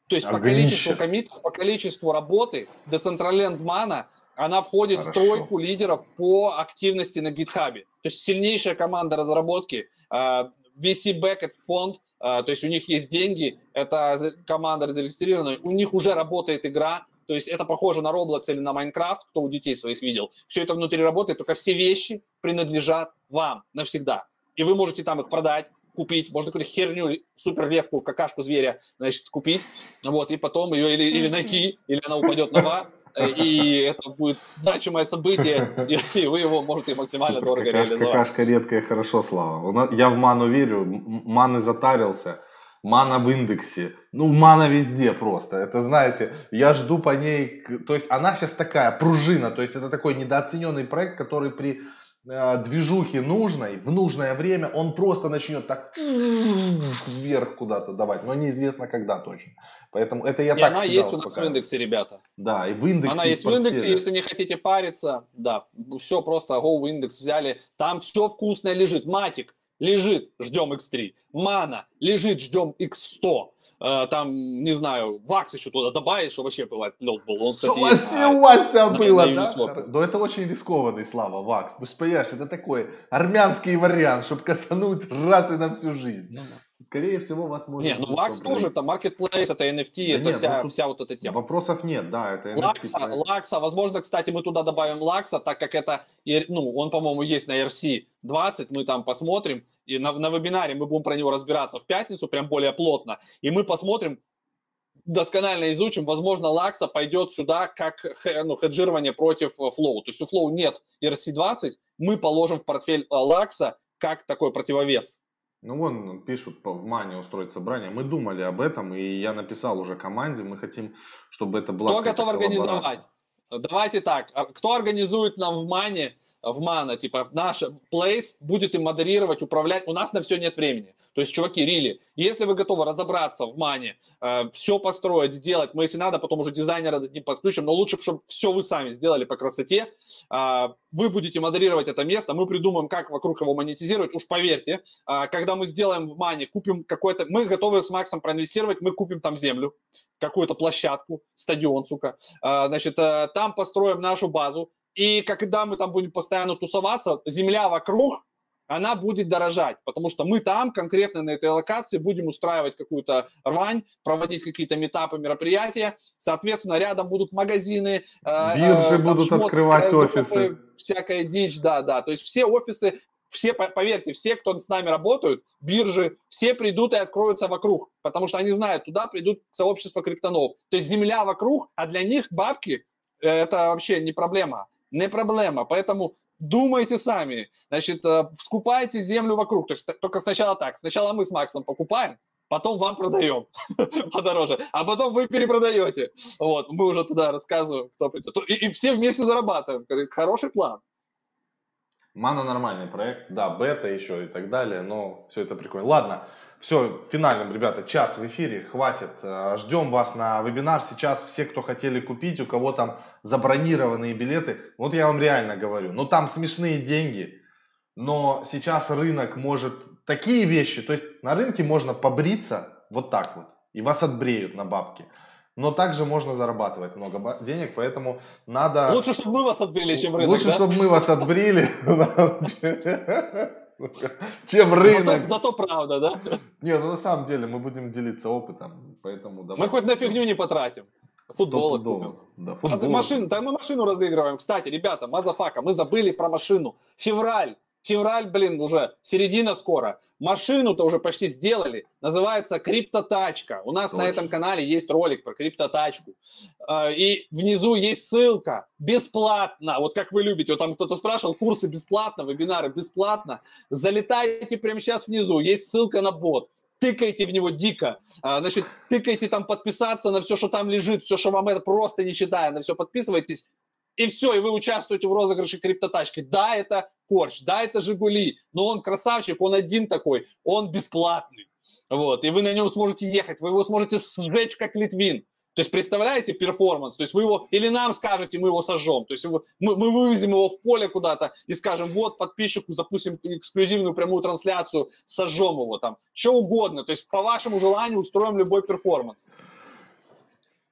То есть Огнище. по количеству коммитов, по количеству работы Decentraland Mana она входит Хорошо. в тройку лидеров по активности на гитхабе. То есть сильнейшая команда разработки, VC Backed фонд, а, то есть у них есть деньги, это команда зарегистрированная, у них уже работает игра, то есть это похоже на Roblox или на Minecraft, кто у детей своих видел. Все это внутри работает, только все вещи принадлежат вам навсегда. И вы можете там их продать, купить, можно какую-то херню, супер редкую какашку зверя, значит, купить, вот, и потом ее или, или найти, или она упадет на вас, и это будет значимое событие, и, вы его можете максимально Супер, дорого какашка, реализовать. Какашка редкая, хорошо, Слава. Я в ману верю, маны затарился, мана в индексе, ну, мана везде просто. Это, знаете, я жду по ней, то есть она сейчас такая пружина, то есть это такой недооцененный проект, который при Э, движухи нужной, в нужное время, он просто начнет так вверх куда-то давать, но неизвестно когда точно. Поэтому это я и так она есть у нас в индексе, ребята. Да, и в индексе. Она есть в индексе, если не хотите париться, да, все просто Go в индекс взяли, там все вкусное лежит. Матик лежит, ждем X3. Мана лежит, ждем X100. Э, там, не знаю, вакс еще туда добавишь, что вообще бывает лед был. Он, кстати, Согласился а, было, да? Но это очень рискованный, Слава, вакс. Ну, понимаешь, это такой армянский вариант, чтобы косануть раз и на всю жизнь. Ну, Скорее всего, вас может... Не, ну Вакс тоже, это Marketplace, это NFT, да это нет, вся, вопрос, вся вот эта тема. Вопросов нет, да, это NFT. Лакса, Лакса, возможно, кстати, мы туда добавим Лакса, так как это, ну, он, по-моему, есть на RC20, мы там посмотрим, и на, на вебинаре мы будем про него разбираться в пятницу, прям более плотно, и мы посмотрим, досконально изучим, возможно, Лакса пойдет сюда как ну, хеджирование против Flow. То есть у Flow нет ERC-20, мы положим в портфель Лакса как такой противовес. Ну, вон пишут в Мане устроить собрание. Мы думали об этом, и я написал уже команде, мы хотим, чтобы это была Кто готов организовать? Давайте так, а кто организует нам в Мане в мана, типа, наш place будет им модерировать, управлять. У нас на все нет времени. То есть, чуваки, рили, если вы готовы разобраться в мане, э, все построить, сделать, мы, если надо, потом уже дизайнера дадим подключим, но лучше, чтобы все вы сами сделали по красоте, э, вы будете модерировать это место, мы придумаем, как вокруг его монетизировать, уж поверьте, э, когда мы сделаем в мане, купим какой-то, мы готовы с Максом проинвестировать, мы купим там землю, какую-то площадку, стадион, сука, э, значит, э, там построим нашу базу, и когда мы там будем постоянно тусоваться, земля вокруг, она будет дорожать, потому что мы там конкретно на этой локации будем устраивать какую-то рвань, проводить какие-то метапы, мероприятия. Соответственно, рядом будут магазины. Э, Биржи э, будут шмотки, открывать офисы. Всякая дичь, да, да. То есть все офисы, все, поверьте, все, кто с нами работают, биржи, все придут и откроются вокруг, потому что они знают, туда придут сообщество криптонов. То есть земля вокруг, а для них бабки э, – это вообще не проблема не проблема. Поэтому думайте сами. Значит, э, скупайте землю вокруг. То есть только сначала так. Сначала мы с Максом покупаем, потом вам продаем (laughs) подороже, а потом вы перепродаете. Вот, мы уже туда рассказываем, кто придет. И, и все вместе зарабатываем. Хороший план. Мана нормальный проект, да, бета еще и так далее, но все это прикольно. Ладно, все, финальным, ребята, час в эфире, хватит. Э, Ждем вас на вебинар. Сейчас все, кто хотели купить, у кого там забронированные билеты, вот я вам реально говорю, ну там смешные деньги, но сейчас рынок может такие вещи, то есть на рынке можно побриться вот так вот, и вас отбреют на бабки но также можно зарабатывать много денег, поэтому надо... Лучше, чтобы мы вас отбрили, чем рынок, Лучше, да? чтобы мы вас отбрили, (laughs) (laughs) чем рынок. Зато, правда, да? Не, ну на самом деле мы будем делиться опытом, поэтому давай. Мы хоть на фигню не потратим. Футбол купим. Да, футбол. Машину, да мы машину разыгрываем. Кстати, ребята, мазафака, мы забыли про машину. Февраль, февраль, блин, уже середина скоро. Машину-то уже почти сделали. Называется криптотачка. У нас Точно. на этом канале есть ролик про криптотачку. А, и внизу есть ссылка. Бесплатно. Вот как вы любите. Вот там кто-то спрашивал, курсы бесплатно, вебинары бесплатно. Залетайте прямо сейчас внизу. Есть ссылка на бот тыкайте в него дико, а, значит, тыкайте там подписаться на все, что там лежит, все, что вам это просто не читая, на все подписывайтесь, и все, и вы участвуете в розыгрыше криптотачки. Да, это Корч, да, это Жигули, но он красавчик, он один такой, он бесплатный. Вот, и вы на нем сможете ехать, вы его сможете сжечь как Литвин. То есть представляете перформанс? То есть вы его, или нам скажете, мы его сожжем. То есть мы, мы вывезем его в поле куда-то и скажем, вот подписчику запустим эксклюзивную прямую трансляцию, сожжем его там. Что угодно. То есть по вашему желанию устроим любой перформанс.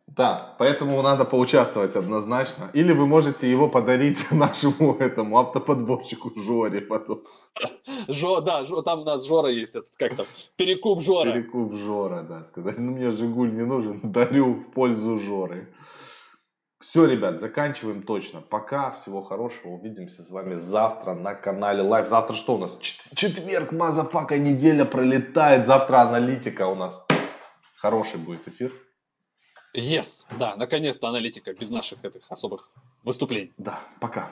Да, поэтому надо поучаствовать однозначно. Или вы можете его подарить (laughs) нашему этому автоподборщику Жоре потом. Жо, да, Жо, там у нас Жора есть, этот, как там, перекуп Жора. Перекуп Жора, да, сказать, ну мне Жигуль не нужен, (laughs) дарю в пользу Жоры. Все, ребят, заканчиваем точно. Пока, всего хорошего, увидимся с вами завтра на канале Live. Завтра что у нас? Четверг, мазафака, неделя пролетает, завтра аналитика у нас. Хороший будет эфир. Yes, да, наконец-то аналитика без наших этих особых выступлений. Да, пока.